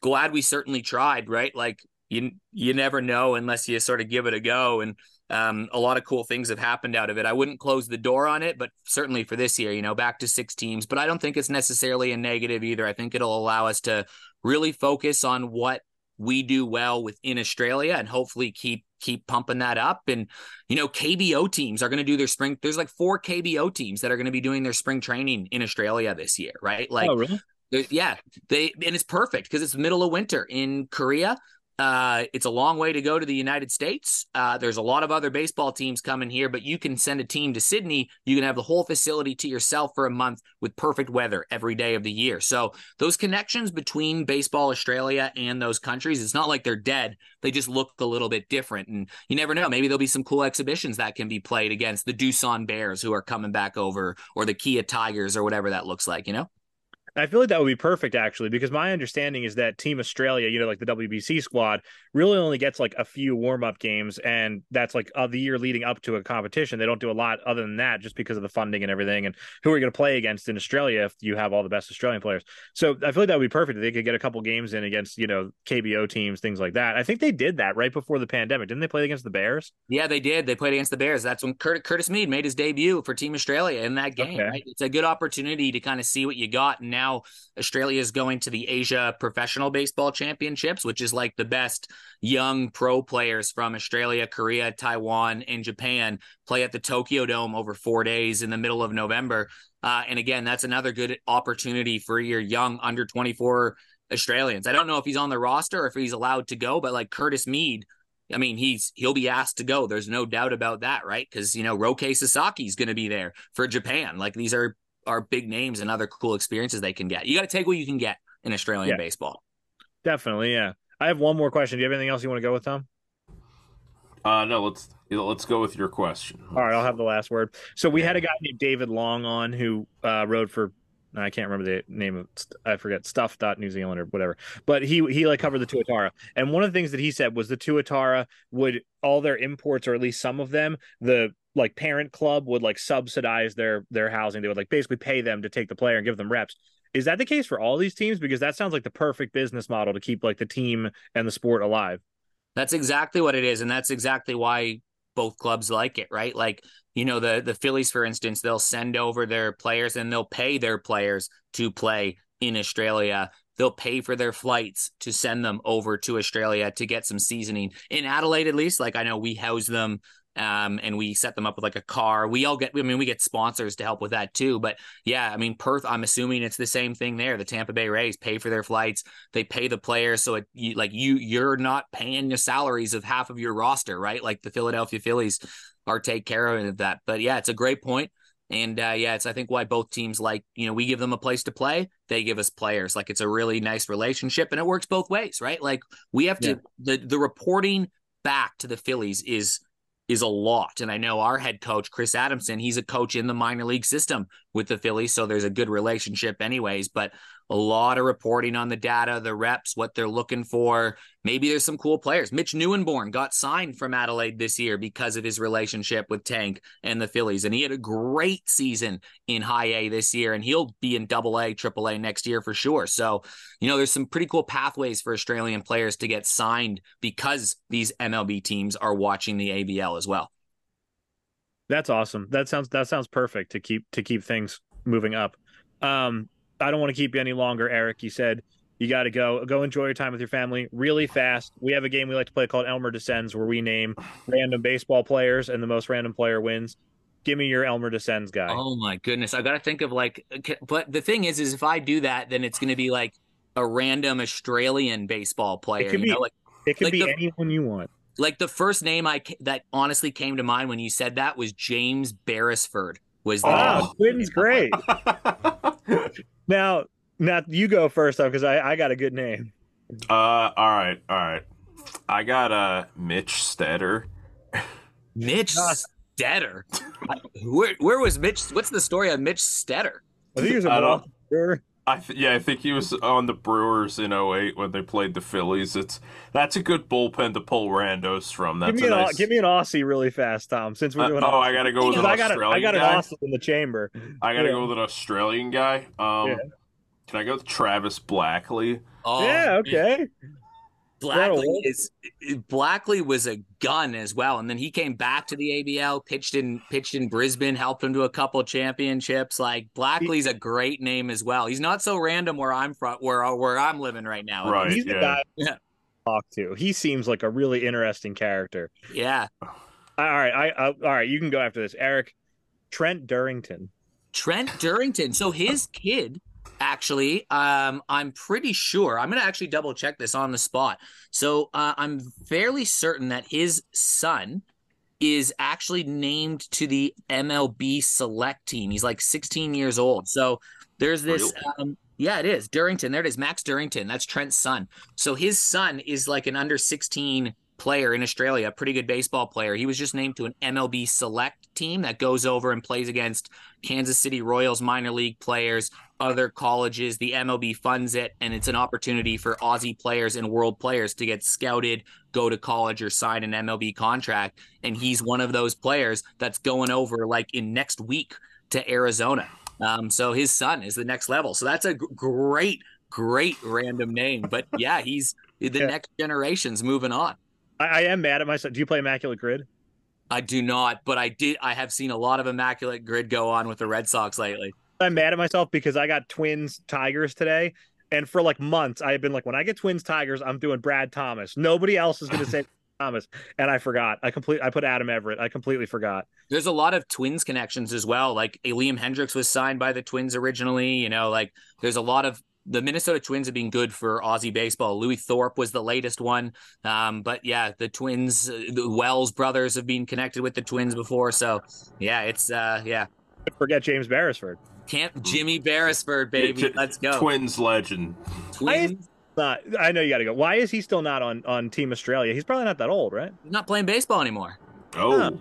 glad we certainly tried right like you you never know unless you sort of give it a go and um, a lot of cool things have happened out of it. I wouldn't close the door on it, but certainly for this year, you know, back to six teams. But I don't think it's necessarily a negative either. I think it'll allow us to really focus on what we do well within Australia and hopefully keep keep pumping that up. And you know, KBO teams are going to do their spring. There's like four KBO teams that are going to be doing their spring training in Australia this year, right? Like, oh, really? Yeah, they and it's perfect because it's middle of winter in Korea. Uh, it's a long way to go to the United States. Uh, there's a lot of other baseball teams coming here, but you can send a team to Sydney. You can have the whole facility to yourself for a month with perfect weather every day of the year. So those connections between baseball Australia and those countries, it's not like they're dead. They just look a little bit different. And you never know. Maybe there'll be some cool exhibitions that can be played against the Doosan Bears who are coming back over or the Kia Tigers or whatever that looks like, you know? I feel like that would be perfect actually, because my understanding is that Team Australia, you know, like the WBC squad, really only gets like a few warm up games, and that's like of the year leading up to a competition. They don't do a lot other than that, just because of the funding and everything. And who are you going to play against in Australia if you have all the best Australian players? So I feel like that would be perfect. They could get a couple games in against you know KBO teams, things like that. I think they did that right before the pandemic, didn't they? Play against the Bears? Yeah, they did. They played against the Bears. That's when Curtis Mead made his debut for Team Australia in that game. Okay. Right? It's a good opportunity to kind of see what you got. And now Australia is going to the Asia Professional Baseball Championships, which is like the best young pro players from Australia, Korea, Taiwan, and Japan play at the Tokyo Dome over four days in the middle of November. Uh, and again, that's another good opportunity for your young under 24 Australians. I don't know if he's on the roster or if he's allowed to go, but like Curtis Mead, I mean, he's he'll be asked to go. There's no doubt about that, right? Because you know Roki Sasaki is going to be there for Japan. Like these are are big names and other cool experiences they can get. You got to take what you can get in Australian yeah. baseball. Definitely, yeah. I have one more question. Do you have anything else you want to go with, Tom? Uh, no, let's let's go with your question. All right, I'll have the last word. So we had a guy named David Long on who uh, rode for I can't remember the name of I forget stuff dot New Zealand or whatever. But he he like covered the Tuatara. And one of the things that he said was the Tuatara would all their imports or at least some of them, the like parent club would like subsidize their their housing. They would like basically pay them to take the player and give them reps. Is that the case for all these teams? Because that sounds like the perfect business model to keep like the team and the sport alive. That's exactly what it is, and that's exactly why both clubs like it, right? Like you know the the Phillies, for instance, they'll send over their players and they'll pay their players to play in Australia. They'll pay for their flights to send them over to Australia to get some seasoning. In Adelaide, at least, like I know we house them um, and we set them up with like a car. We all get, I mean, we get sponsors to help with that too. But yeah, I mean, Perth, I'm assuming it's the same thing there. The Tampa Bay Rays pay for their flights, they pay the players, so it you, like you you're not paying the salaries of half of your roster, right? Like the Philadelphia Phillies are take care of that. But yeah, it's a great point. And uh, yeah, it's I think why both teams like you know we give them a place to play, they give us players. Like it's a really nice relationship, and it works both ways, right? Like we have to yeah. the the reporting back to the Phillies is is a lot. And I know our head coach, Chris Adamson, he's a coach in the minor league system with the Phillies. So there's a good relationship, anyways. But a lot of reporting on the data, the reps, what they're looking for. Maybe there's some cool players. Mitch Neunborn got signed from Adelaide this year because of his relationship with Tank and the Phillies. And he had a great season in high A this year, and he'll be in double A, triple A next year for sure. So, you know, there's some pretty cool pathways for Australian players to get signed because these MLB teams are watching the ABL as well. That's awesome. That sounds that sounds perfect to keep to keep things moving up. Um, I don't want to keep you any longer, Eric. You said you got to go. Go enjoy your time with your family really fast. We have a game we like to play called Elmer Dessens where we name random baseball players and the most random player wins. Give me your Elmer Dessens guy. Oh my goodness. I got to think of like, but the thing is, is if I do that, then it's going to be like a random Australian baseball player. It could be, know? like, it could like be the- anyone you want. like the first name I that honestly came to mind when you said that was James Beresford. Was the Oh, Twin's great. Now, now you go first though, because I, I got a good name. uh, all right, all right. I got uh Mitch Stetter. Mitch Gosh. Stetter. where where was Mitch? What's the story on Mitch Stetter? I think he was a I don't- Milwaukee Brewer. I th- yeah, I think he was on the Brewers in 08 when they played the Phillies. It's that's a good bullpen to pull randos from. That's Give me, a an, nice. give me an Aussie really fast, Tom. Since we're Uh, doing, oh, I gotta go with an because I got a, Australian I got an guy. Aussie in the chamber. I gotta yeah. go with an Australian guy. Um, Yeah. can I go with Travis Blackley? Oh, yeah, okay. Blackley is eh, Blackley was a gun as well, and then he came back to the ABL, pitched in pitched in Brisbane, helped him to a couple championships. Like Blackley's a great name as well. He's not so random where I'm from, where where I'm living right now. Right. He's the yeah. guy Yeah. to talk to. He seems like a really interesting character. Yeah, All right, I, I all right. You can go after this, Eric. Trent Durrington. Trent Durrington. So his kid, actually, um, I'm pretty sure. I'm gonna actually double check this on the spot. So uh, I'm fairly certain that his son is actually named to the MLB select team. He's like 16 years old. So there's this. Um, yeah, it is Durrington. There it is, Max Durrington. That's Trent's son. So his son is like an under 16 player in Australia, a pretty good baseball player. He was just named to an MLB select team that goes over and plays against Kansas City Royals minor league players, other colleges. The MLB funds it, and it's an opportunity for Aussie players and world players to get scouted, go to college, or sign an MLB contract. And he's one of those players that's going over like in next week to Arizona. Um, so his son is the next level. So that's a g- great, great random name. But yeah, he's the Yeah. next generation's moving on. I, I am mad at myself. Do you play Immaculate Grid? I do not, but I did. I have seen a lot of immaculate grid go on with the Red Sox lately. I'm mad at myself because I got Twins Tigers today, and for like months I have been like, when I get Twins Tigers, I'm doing Brad Thomas. Nobody else is going to say Thomas, and I forgot. I complete. I put Adam Everett. I completely forgot. There's a lot of Twins connections as well. Like Liam Hendriks was signed by the Twins originally. You know, like there's a lot of the Minnesota Twins have been good for Aussie baseball. Lewis Thorpe was the latest one. Um, but yeah, the Twins, uh, the Wells brothers have been connected with the Twins before. So yeah, it's uh, yeah. Forget James Beresford. Can't Jimmy Beresford, baby. J- Let's go. Twins legend. Twins. Not. I know you got to go. Why is he still not on on Team Australia? He's probably not that old, right? Not playing baseball anymore. Oh, Huh.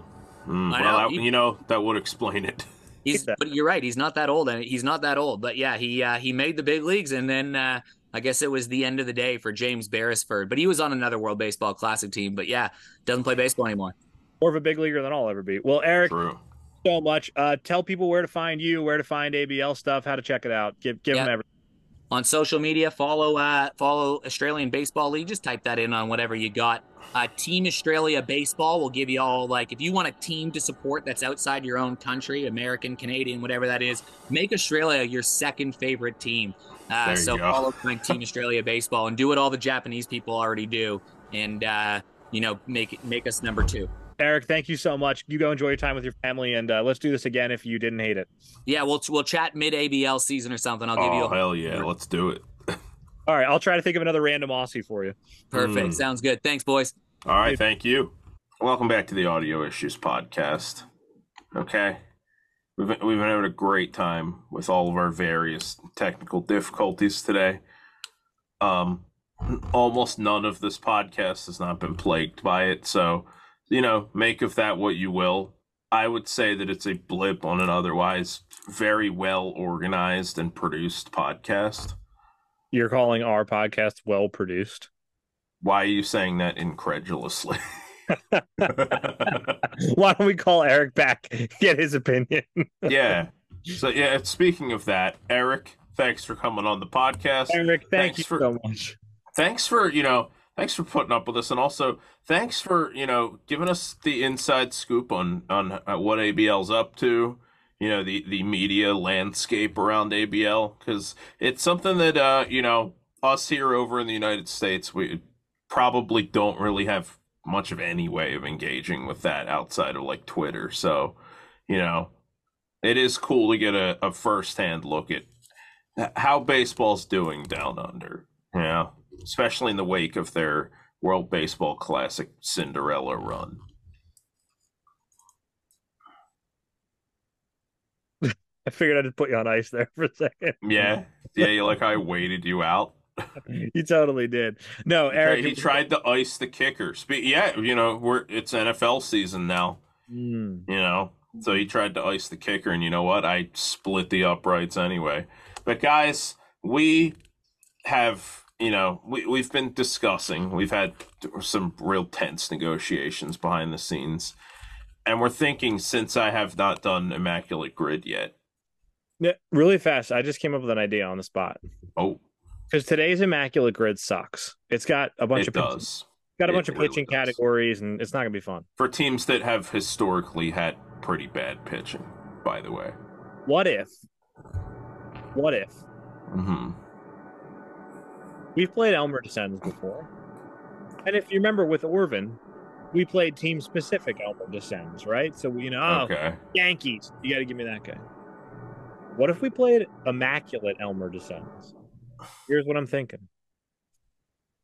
Mm, I well, know, that, you know that would explain it. He's, but you're right. He's not that old, and he's not that old. But yeah, he uh, he made the big leagues, and then uh, I guess it was the end of the day for James Beresford. But he was on another World Baseball Classic team. But yeah, doesn't play baseball anymore. More of a big leaguer than I'll ever be. Well, Eric, True. so much. Uh, tell people where to find you, where to find ABL stuff, how to check it out. Give give Yeah. them everything. On social media. Follow uh, follow Australian Baseball League. Just type that in on whatever you got. Uh, team Australia Baseball will give you all like if you want a team to support that's outside your own country, American, Canadian, whatever that is. Make Australia your second favorite team. Uh, so go. follow Team Australia Baseball and do what all the Japanese people already do, and uh, you know make make us number two. Eric, thank you so much. You go enjoy your time with your family, and uh, let's do this again if you didn't hate it. Yeah, we'll we'll chat mid ABL season or something. I'll give you Oh a hell yeah, let's do it. All right, I'll try to think of another random Aussie for you. perfect. Mm. Sounds good. Thanks, boys. All right, thank you. Welcome back to the Audio Issues Podcast. Okay, we've been, we've been having a great time with all of our various technical difficulties today. Um, almost none of this podcast has not been plagued by it. So, you know, make of that what you will. I would say that it's a blip on an otherwise very well organized and produced podcast. You're calling our podcast well produced. Why are you saying that incredulously? Why don't we call Eric back, get his opinion? yeah. So yeah, speaking of that, Eric, thanks for coming on the podcast. Eric, thank Thanks you for- so much. Thanks for, you know, thanks for putting up with us and also thanks for, you know, giving us the inside scoop on on uh, what ABL's up to, you know, the the media landscape around ABL cuz it's something that uh, you know, us here over in the United States, we probably don't really have much of any way of engaging with that outside of like Twitter. So, you know, it is cool to get a, a first-hand look at how baseball's doing down under. Yeah, especially in the wake of their World Baseball Classic Cinderella run. I figured I'd just put you on ice there for a second. Yeah, yeah, you like I waited you out. You totally did. No, Eric. he tried to ice the kicker. Yeah, you know, we're it's NFL season now. Mm. You know, so he tried to ice the kicker, and you know what? I split the uprights anyway. But guys, we have you know we we've been discussing. We've had some real tense negotiations behind the scenes, and we're thinking since I have not done immaculate grid yet. Yeah, really fast. I just came up with an idea on the spot Oh, because today's immaculate grid sucks. It's got a bunch it of pitching, does got a It bunch of pitching does. categories, and it's not gonna be fun. for teams that have historically had pretty bad pitching. By the way, What if? What if hmm we've played Elmer Dessens before? And if you remember with Orvin, we played team specific Elmer Dessens, right? So you know, oh, okay. Yankees, you got to give me that guy. What if we played immaculate Elmer Descends? Here's what I'm thinking.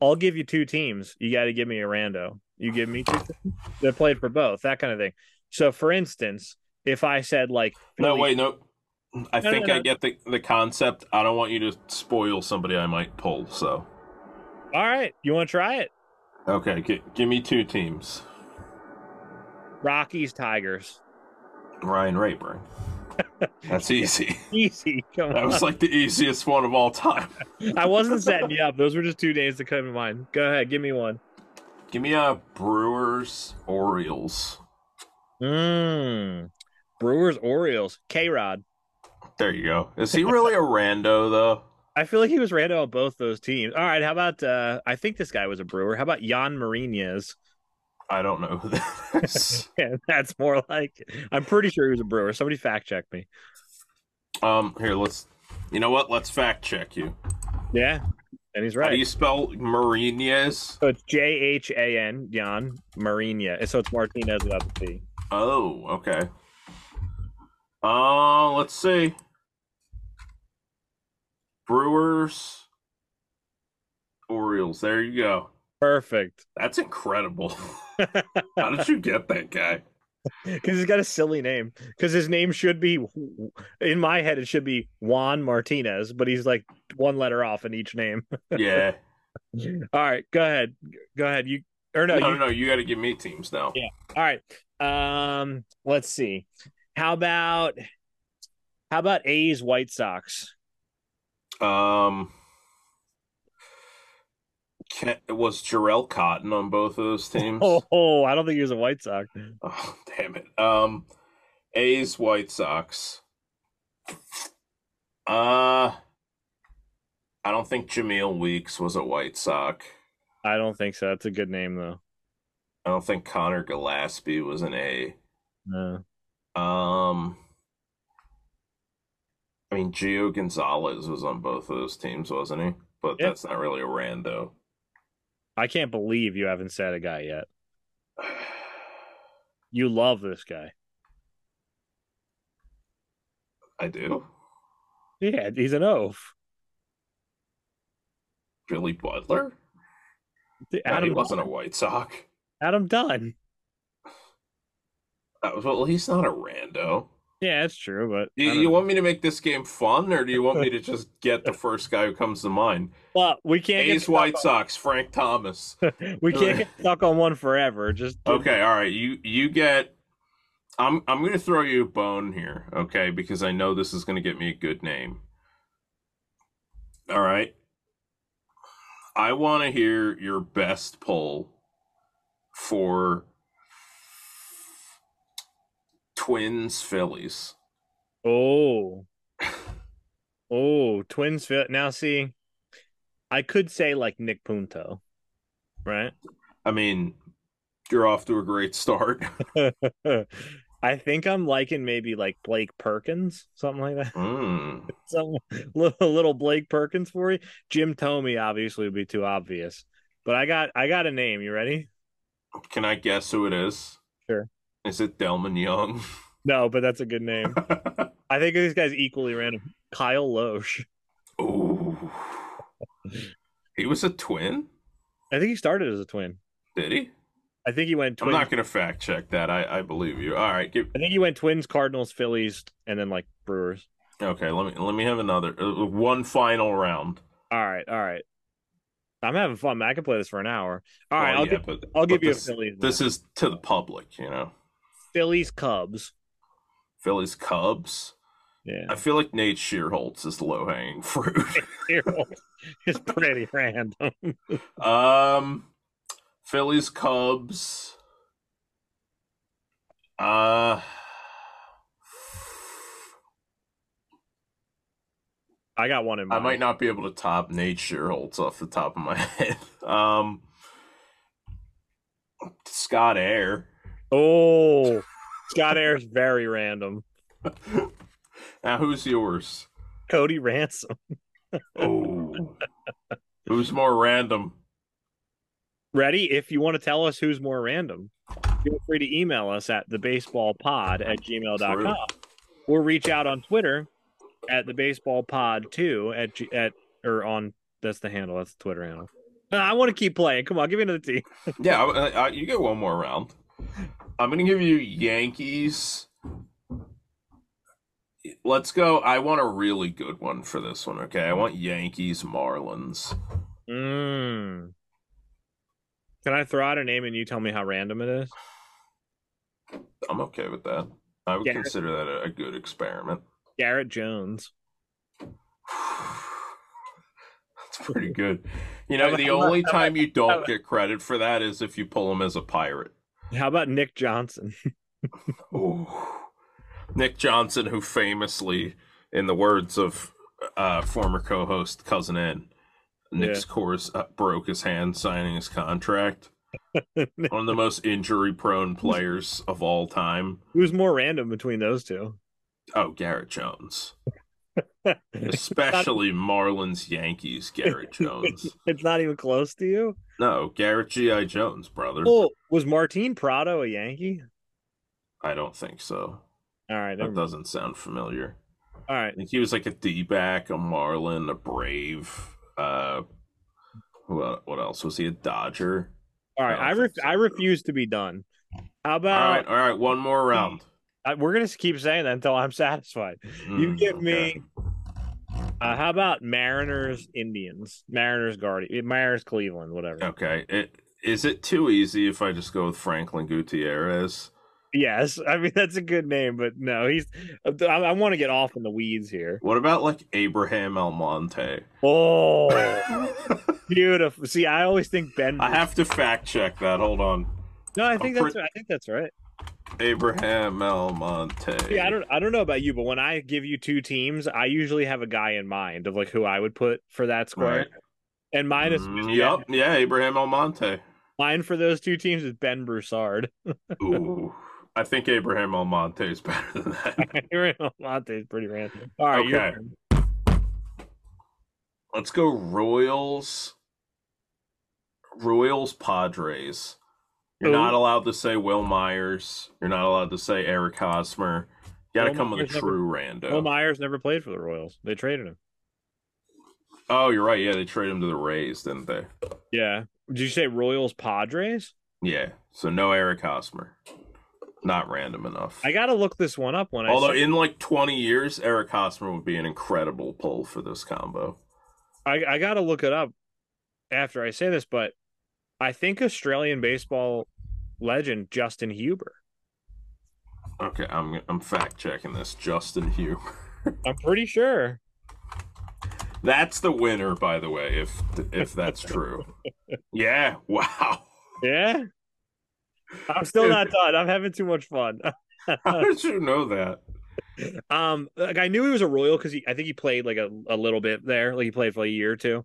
I'll give you two teams. You got to give me a rando. You give me two teams that played for both, that kind of thing. So, for instance, if I said like, No, wait, no. I No, no, think no. I get the the concept. I don't want you to spoil somebody I might pull. So, all right, you want to try it? okay, gi- give me two teams. Rockies, Tigers. Ryan Raburn. That's easy. Easy. Come That was like the easiest one of all time. I wasn't setting you up. Those were just two names that come to mind. Go ahead, give me one. Give me a Brewers Orioles. Mmm. Brewers, Orioles, K Rod. There you go. Is he really a rando though? I feel like he was rando on both those teams. All right, how about uh I think this guy was a brewer. How about Jhan Marinez? I don't know who that is. Yeah, that's more like I'm pretty sure he was a brewer. Somebody fact check me. um, here let's. You know what? Let's fact check you. Yeah. And he's right. How do you spell Marinez? So it's J H A N Jhan Marinez. So it's Martinez without the T. Oh, okay. Uh, let's see. Brewers, Orioles. There you go. Perfect. That's incredible. How did you get that guy? Because he's got a silly name. Because his name should be, in my head, it should be Juan Martinez, but he's like one letter off in each name. Yeah. All right, go ahead. Go ahead. You or no, No, you no, no. You got to give me teams now. Yeah. All right. Um, let's see. How about how about A's White Sox? Um, Ken, was Jharel Cotton on both of those teams? Oh, I don't think he was a White Sox. Oh, damn it. Um, A's White Sox. Uh, I don't think Jemile Weeks was a White Sox. I don't think so. That's a good name though. I don't think Conor Gillaspie was an A. No. Um, I mean, Gio Gonzalez was on both of those teams, wasn't he? But Yeah. that's not really a rando. I can't believe you haven't said a guy yet. You love this guy. I do. Yeah, he's an oaf. Billy Butler? The- No, he Adam wasn't a White Sox. Adam Dunn. Well, he's not a rando. Yeah, that's true, but You, don't you know. want me to make this game fun, or do you want me to just get the first guy who comes to mind? well, we can't get A's White on- Sox, Frank Thomas. we can't get stuck on one forever. Just Okay, all right. You you get. I'm I'm gonna throw you a bone here, okay? Because I know this is gonna get me a good name. All right. I want to hear your best poll for Twins Phillies. Oh. Oh, Twins fit. Now see, I could say like Nick Punto, right? I mean, you're off to a great start. I think I'm liking maybe like Blake Perkins, something like that. Mm. Some little, little Blake Perkins for you. Jim Thome obviously would be too obvious, but I got I got a name. You ready? Can I guess who it is? Sure. Is it Delmon Young? No, but that's a good name. I think this guy's equally random. Kyle Lohse. Oh, He was a twin? I think he started as a twin. Did he? I think he went I'm not going to fact check that. I, I believe you. All right. Give, I think he went Twins, Cardinals, Phillies, and then like Brewers. okay. Let me let me have another uh, one final round. All right, all right. I'm having fun. man. I can play this for an hour. All right, Well, I'll yeah, give but, I'll but give you a Phillies. This one. is to the public, you know. Phillies, Cubs. Phillies Cubs. Yeah, I feel like Nate Schierholtz is low hanging fruit. it's pretty random. um, Phillies Cubs. Uh, I got one in my I might not be able to top Nate Schierholtz off the top of my head. Um, Scott Eyre. Oh, Scott Eyre's very random. Now, who's yours? Cody Ransom. Oh, who's more random? Ready? If you want to tell us who's more random, feel free to email us at thebaseballpod at gmail.com True. or reach out on Twitter at the baseball pod two at G- at or on that's the handle that's the Twitter handle. Uh, I want to keep playing. Come on, give me another team. Yeah, uh, uh, you get one more round. I'm gonna give you Yankees. Let's go. I want a really good one for this one. Okay, I want Yankees Marlins. Mm. Can I throw out a name and you tell me how random it is? I'm okay with that. I would Yeah. consider that a, a good experiment. Garrett Jones. That's pretty good. You know, the only time you don't get credit for that is if you pull him as a pirate. How about Nick Johnson? Ooh. Nick Johnson, who famously, in the words of uh, former co-host Cousin N, Nick's course uh, broke his hand signing his contract. One of the most injury-prone players of all time. Who's more random between those two? Oh, Garrett Jones, especially Marlins Yankees. Garrett Jones. It's not even close to you. No, Garrett G.I. Jones, brother. Oh, was Martin Prado a Yankee? I don't think so. All right, That doesn't sound familiar. all right. I think he was like a D-back, a Marlin, a Brave. Uh, what what else was he? A Dodger. All right, I I ref- so. I refuse to be done. How about All right. All right. One more round. I, we're gonna keep saying that until I'm satisfied. You Mm, give okay. me. Uh, how about Mariners, Indians, Mariners, Guardian, Mariners, Cleveland, whatever. Okay. It, is it too easy if I just go with Franklin Gutierrez? Yes, I mean that's a good name, but no, he's. I, I want to get off in the weeds here. What about like Abraham Almonte? Oh, beautiful. See, I always think Ben. I have to fact check that. Hold on. no, I think I'm that's. pretty- I think that's right. Abraham Almonte. Yeah, I don't. I don't know about you, but when I give you two teams, I usually have a guy in mind of like who I would put for that square. Right. And mine is Mm, yep. Yeah, Abraham Almonte. mine for those two teams is Ben Broussard. Ooh. I think Abraham Almonte is better than that. Monte is pretty random. All right, Okay. Let's go Royals. Royals Padres. You're Who? not allowed to say Wil Myers. You're not allowed to say Eric Hosmer. You got to come with a Myers never- true rando. Wil Myers never played for the Royals. They traded him. oh, you're right. Yeah, they traded him to the Rays, didn't they? Yeah. Did you say Royals Padres? Yeah. So no Eric Hosmer. not random enough. I gotta look this one up when I. Although see- in like 20 years, Eric Hosmer would be an incredible pull for this combo. I, I gotta look it up after I say this, but I think Australian baseball legend Justin Huber. Okay, I'm I'm fact checking this. Justin Hugh. I'm pretty sure. That's the winner, by the way, if if that's true. yeah. Wow. Yeah. I'm still not done. I'm having too much fun. How did you know that? Um, like I knew he was a Royal because he, I think he played like a, a little bit there. Like he played for a year or two,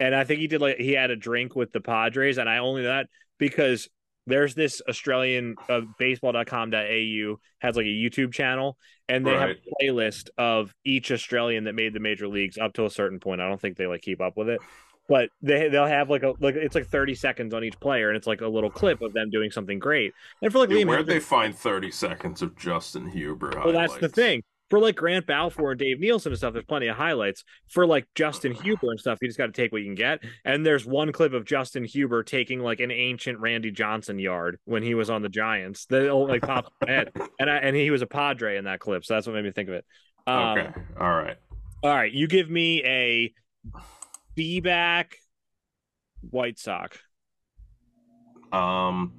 and I think he did like he had a drink with the Padres, and I only know that because there's this Australian uh, baseball.com.au has like a YouTube channel, and they have a playlist of each Australian that made the major leagues up to a certain point. I don't think they like keep up with it. But they they'll have like a like it's like thirty seconds on each player, and it's like a little clip of them doing something great. And for like Liam where'd they find 30 seconds of Justin Huber? well, that's the thing. For like Grant Balfour and Dave Nilsson and stuff, there's plenty of highlights. For like Justin Huber and stuff, you just got to take what you can get. And there's one clip of Justin Huber taking like an ancient Randy Johnson yard when he was on the Giants. That like pops my head, and I, and he was a Padre in that clip, so that's what made me think of it. Um, Okay. All right. All right, you give me a back White Sox. Um.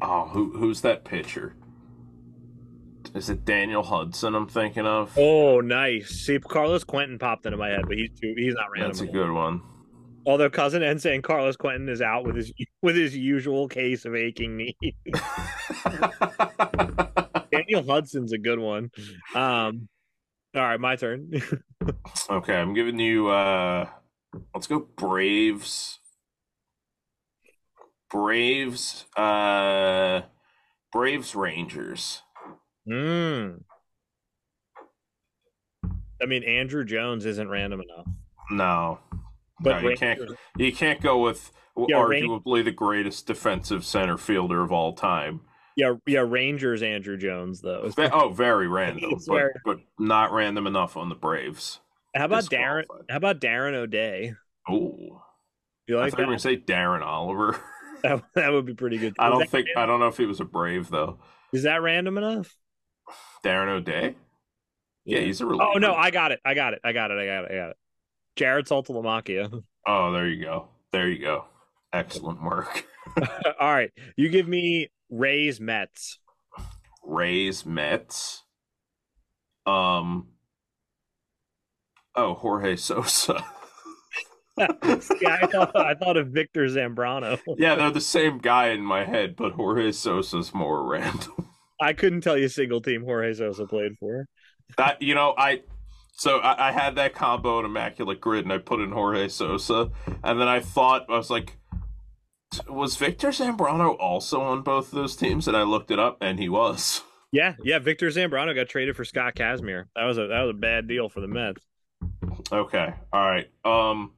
Oh, who who's that pitcher? Is it Daniel Hudson? I'm thinking of. Oh, nice. See, Carlos Quentin popped into my head, but he's too, he's not random. That's a good one. Although cousin and saying Carlos Quentin is out with his with his usual case of aching knee. Daniel Hudson's a good one. Um, all right, my turn. okay, I'm giving you. uh Let's go Braves. Braves. Uh, Braves Rangers. Mm. I mean, Andruw Jones isn't random enough, No, but no, you can't. You can't go with Yeah, arguably the greatest defensive center fielder of all time. yeah, yeah, Rangers Andruw Jones though. Oh, very random, but, very- but not random enough on the Braves. How about Darren? How about Darren O'Day? Oh, You I like thought you were that? gonna say Darren Oliver. that? That would be pretty good. I don't think I don't know if he was a Brave though. Is that random enough? Darren O'Day. Yeah, he's a reliever. Oh no, I got it. I got it. I got it. I got it. I got it. Jared Saltalamacchia. Oh, there you go. There you go. Excellent work. All right, you give me Rays Mets. Rays Mets. Um. Oh, Jorge Sosa. yeah, I thought I thought of Victor Zambrano. yeah, they're the same guy in my head, but Jorge Sosa's more random. I couldn't tell you a single team Jorge Sosa played for. That you know, I so I, I had that combo in Immaculate Grid, and I put in Jorge Sosa, and then I thought I was like, was Victor Zambrano also on both those teams? And I looked it up, and he was. Yeah, yeah. Victor Zambrano got traded for Scott Kazmir. That was a that was a bad deal for the Mets. Okay, all right. Um,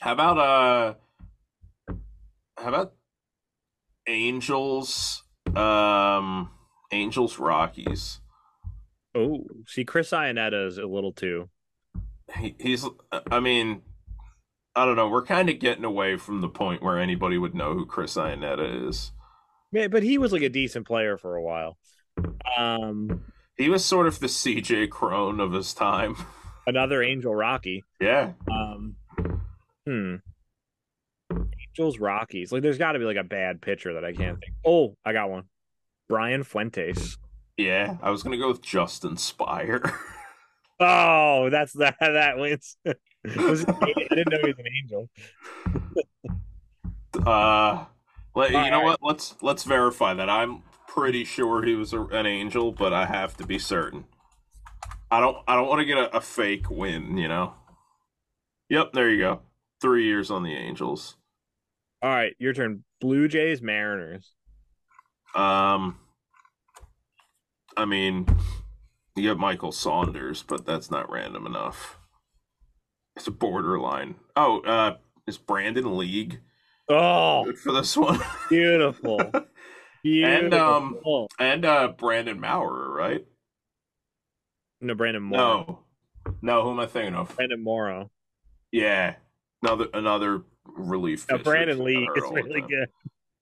how about uh, how about Angels? Um, Angels Rockies. Oh, see, Chris Iannetta is a little too. He, he's. I mean, I don't know. We're kind of getting away from the point where anybody would know who Chris Iannetta is. Yeah, but he was like a decent player for a while. Um, He was sort of the CJ Cron of his time. another Angel Rocky. Yeah. Um, hmm. Angels Rockies. Like, there's got to be like a bad pitcher that I can't think. Oh, I got one. Brian Fuentes. Yeah. I was gonna go with Justin Speier. Oh, that's that. That wins. Was I didn't know he was an angel. Uh, let, you All know right. what? Let's let's verify that. I'm pretty sure he was a, an angel, but I have to be certain. I don't I don't want to get a, a fake win, you know. Yep, there you go. Three years on the Angels. All right, your turn. Blue Jays, Mariners. Um, I mean, you have Michael Saunders, but that's not random enough. It's a borderline. Oh, uh, is Brandon League Oh, good for this one? beautiful. Beautiful. And, um, and uh, Brandon Maurer, right? no, Brandon Morrow. No, no. Who am I thinking of? Brandon Morrow. Yeah, another another relief. No, Brandon Lee is really good.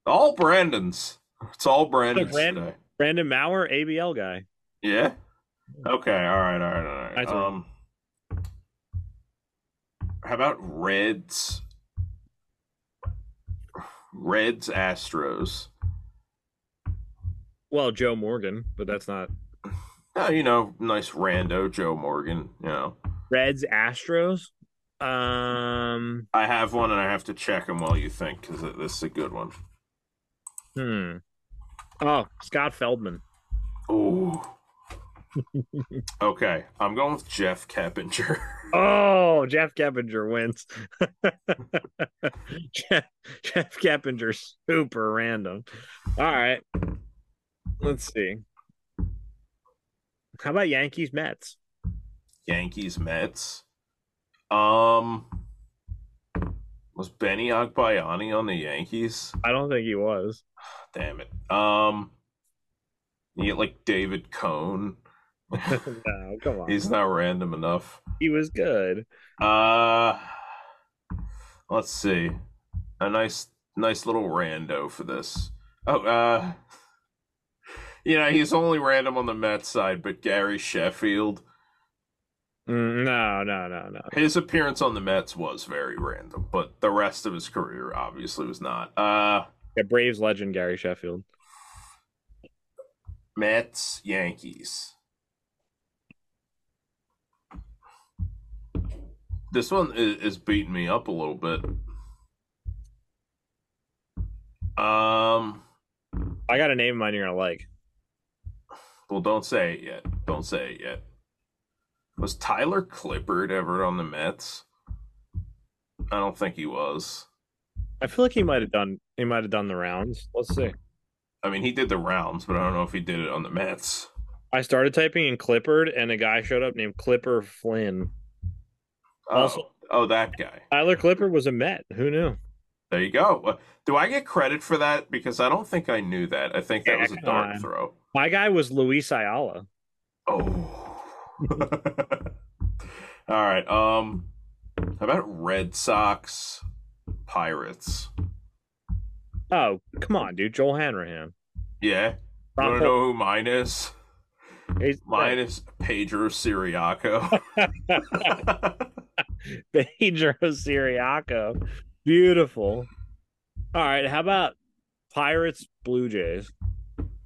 All Brandons. It's all Brandon today. Brandon Maurer, ABL guy. Yeah. Okay. All right. All right. All right. That's all right. Um. How about Reds? Reds Astros. Well, Joe Morgan, but that's not Oh, you know, nice rando Joe Morgan. You know, Reds Astros. Um, I have one, and I have to check them while you think because this is a good one. hmm. Oh, Scott Feldman. Ooh. okay, I'm going with Jeff Keppinger. Oh, Jeff Keppinger wins. Jeff, Jeff super random. All right. Let's see. How about Yankees Mets? Yankees Mets. Um, was Benny Agbayani on the Yankees? I don't think he was. Damn it. Um, you get like David Cone. no, come on. He's not random enough. He was good. Uh, let's see. A nice, nice little rando for this. Oh, uh, you know, he's only random on the Mets side, but Gary Sheffield, no, no, no, no. his appearance on the Mets was very random, but the rest of his career obviously was not. Uh, Yeah, Braves legend Gary Sheffield. Mets, Yankees. This one is, beating me up a little bit. Um, I got a name in mind you're gonna like. well, don't say it yet. Don't say it yet. Was Tyler Clippard ever on the Mets? I don't think he was. I feel like he might have done he might have done the rounds. Let's see. I mean, he did the rounds, but I don't know if he did it on the Mets. I started typing in Clippard and a guy showed up named Clipper Flynn. Oh, Also- oh, that guy. Tyler Clippard was a Met. Who knew? There you go. Uh, Do I get credit for that? Because I don't think I knew that. I think that Yeah, was a on. throw. My guy was Luis Ayala. Oh. All right. Um, how about Red Sox, Pirates? Oh, come on, dude. Joel Hanrahan. Yeah. Want to know who mine is? He's- Mine is Pedro Ciriaco. Pedro Ciriaco. Beautiful. All right. How about Pirates Blue Jays?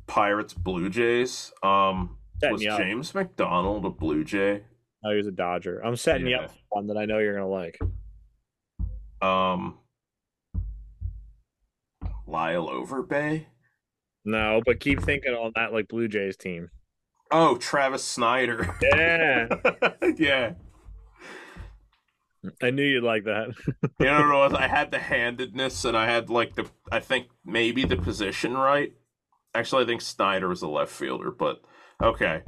Pirates, Blue Jays. Um, was you up. James McDonald a Blue Jay? Oh, he was a Dodger. I'm setting you up for one that I know you're gonna like. Um, Lyle Overbay. No, but keep thinking on that like Blue Jays team. Oh, Travis Snider. Yeah, yeah. I knew you'd like that. You know what it was? I had the handedness and I had like the I think maybe the position right. Actually, I think Snider was a left fielder, but okay.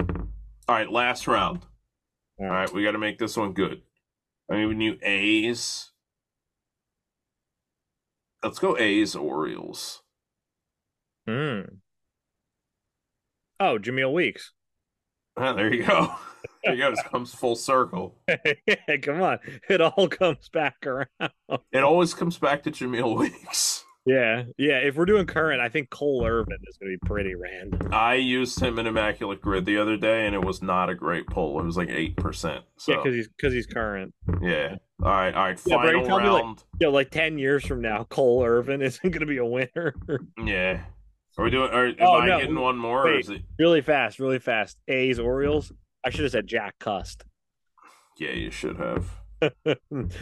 All right, last round. All right, we got to make this one good. I mean, we knew A's. Let's go A's Orioles. Hmm. Oh, Jemile Weeks. Ah, there you go. There you go. This comes full circle. yeah, come on. It all comes back around. It always comes back to Jemile Weeks. Yeah, yeah. If we're doing current, I think Cole Irvin is going to be pretty random. I used him in Immaculate Grid the other day, and it was not a great pull. It was like eight percent. So Yeah, because he's because he's current. Yeah. All right. All right. Yeah, Final like- round. Yo, like ten years from now, Cole Irvin isn't going to be a winner. yeah. Are we doing? Are, am Oh, I no. getting one more? Or Wait. is it? really fast, really fast. A's Orioles. I should have said Jack Cust. Yeah, you should have. That's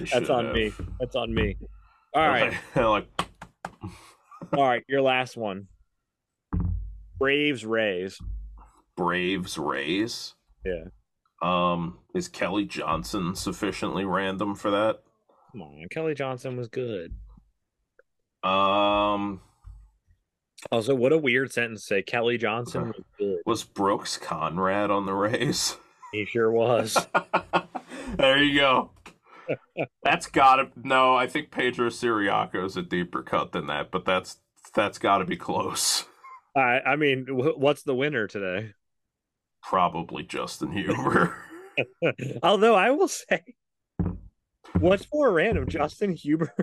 should on have. me. That's on me. All right, like all right. Your last one. Braves Rays. Braves Rays. Yeah. Um, is Kelly Johnson sufficiently random for that? Come on, Kelly Johnson was good. Um, Also, what a weird sentence to say. Kelly Johnson was good. was Brooks Conrad on the Rays? He sure was. there you go. That's gotta no. I think Pedro Ciriaco is a deeper cut than that, but that's that's got to be close. I, I mean, wh- what's the winner today? Probably Justin Huber. Although I will say, what's more random, Justin Huber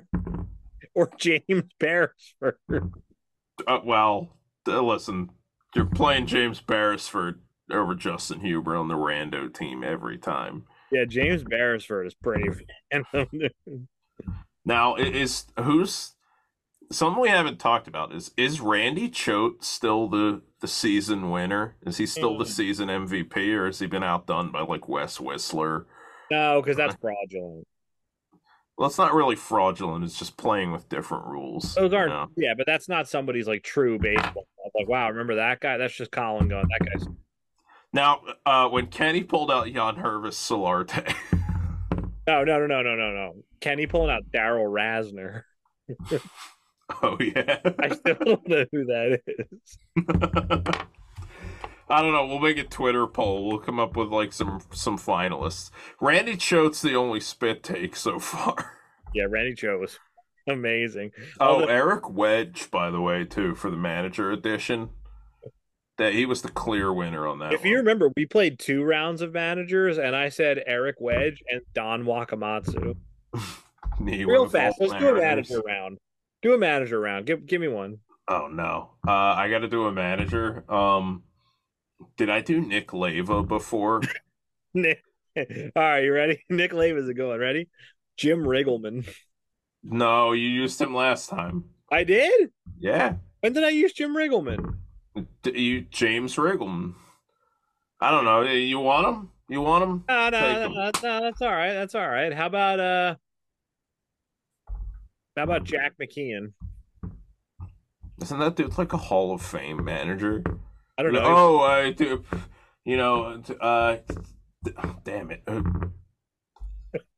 or James Beresford? uh, well, uh, listen, you're playing James Beresford over Justin Huber on the rando team every time. Yeah, James Beresford is pretty. Now, is who's something we haven't talked about is is Randy Choate still the the season winner? Is he still the Mm. season MVP, or has he been outdone by like Wes Whisler? no, because that's fraudulent. Well, it's not really fraudulent. It's just playing with different rules. Those you aren't. know? Yeah, but that's not somebody's like true baseball. Like, wow, remember that guy? That's just Colin going. That guy's. Now, uh, when Kenny pulled out Yangervis Solarte, No, no, no, no, no, no, no. Kenny pulling out Darrell Rasner. oh yeah, I still don't know who that is. I don't know. We'll make a Twitter poll. We'll come up with like some some finalists. Randy Choate's the only spit take so far. Yeah, Randy Cho was amazing. Oh, Although- Eric Wedge, by the way, too, for the manager edition. That he was the clear winner on that. If you remember, we played two rounds of managers, and I said Eric Wedge and Don Wakamatsu. Real fast. Let's do a manager round. Do a manager round. Give give me one. Oh no, uh, I got to do a manager. Um, did I do Nick Leyva before? Nick. All right, you ready? Nick Leyva is a good one. Ready? Jim Riggleman. no, you used him last time. I did. Yeah, When did I use Jim Riggleman? You James Riggleman. I don't know. You want him? You want him? No, Take no, no, no, that's all right. That's all right. How about uh, how about Jack McKeon? Isn't that dude like a Hall of Fame manager? I don't know. Oh, I do. You know, uh, damn it, Uh,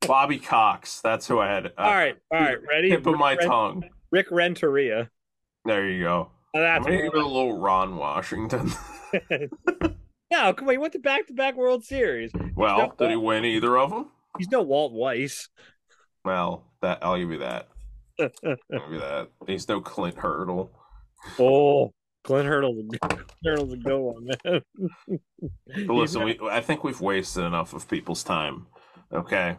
Bobby Cox. That's who I had. Uh, all right, all right. Ready? Tip of my Ren- tongue. Rick Renteria. There you go. That's I'm gonna give it a little Ron Washington. no, come on. He went to back-to-back World Series. well, did he win either of them? He's no Walt Weiss. Well, that I'll give you that. I'll give you that. He's no Clint Hurdle. oh, Clint Hurdle's a, Clint Hurdle's a good one, man. But listen, we, I think we've wasted enough of people's time. Okay.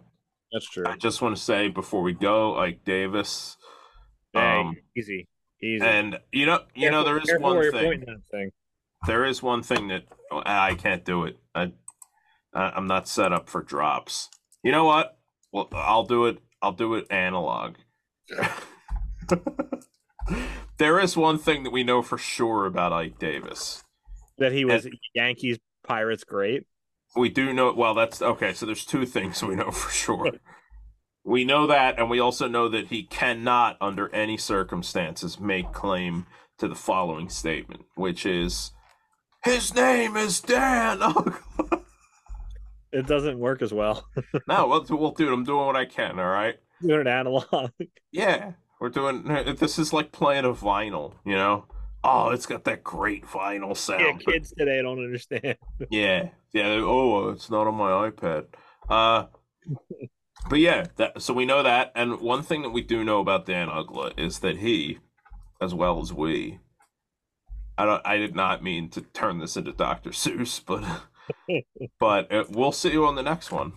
That's true. I just want to say before we go, Ike Davis. Hey, Um, easy, easy. and you know, you know, there is one thing. thing. There is one thing that oh, I can't do it. I, I I'm not set up for drops. You know what? Well, I'll do it. I'll do it analog. there is one thing that we know for sure about Ike Davis. That he was Yankees Pirates great. We do know. Well, that's okay. So there's two things we know for sure. We know that, and we also know that he cannot, under any circumstances, make claim to the following statement, which is, "His name is Dan." It doesn't work as well. no, well, well, dude, I'm doing what I can. All right. Doing an analog. Yeah, we're doing. This is like playing a vinyl. You know. Oh, it's got that great vinyl sound. Yeah, kids today don't understand. Yeah, yeah. Oh, it's not on my iPad. Uh, but yeah, that, so we know that, and one thing that we do know about Dan Uggla is that he, as well as we, I don't. I did not mean to turn this into Dr. Seuss, but but uh, we'll see you on the next one.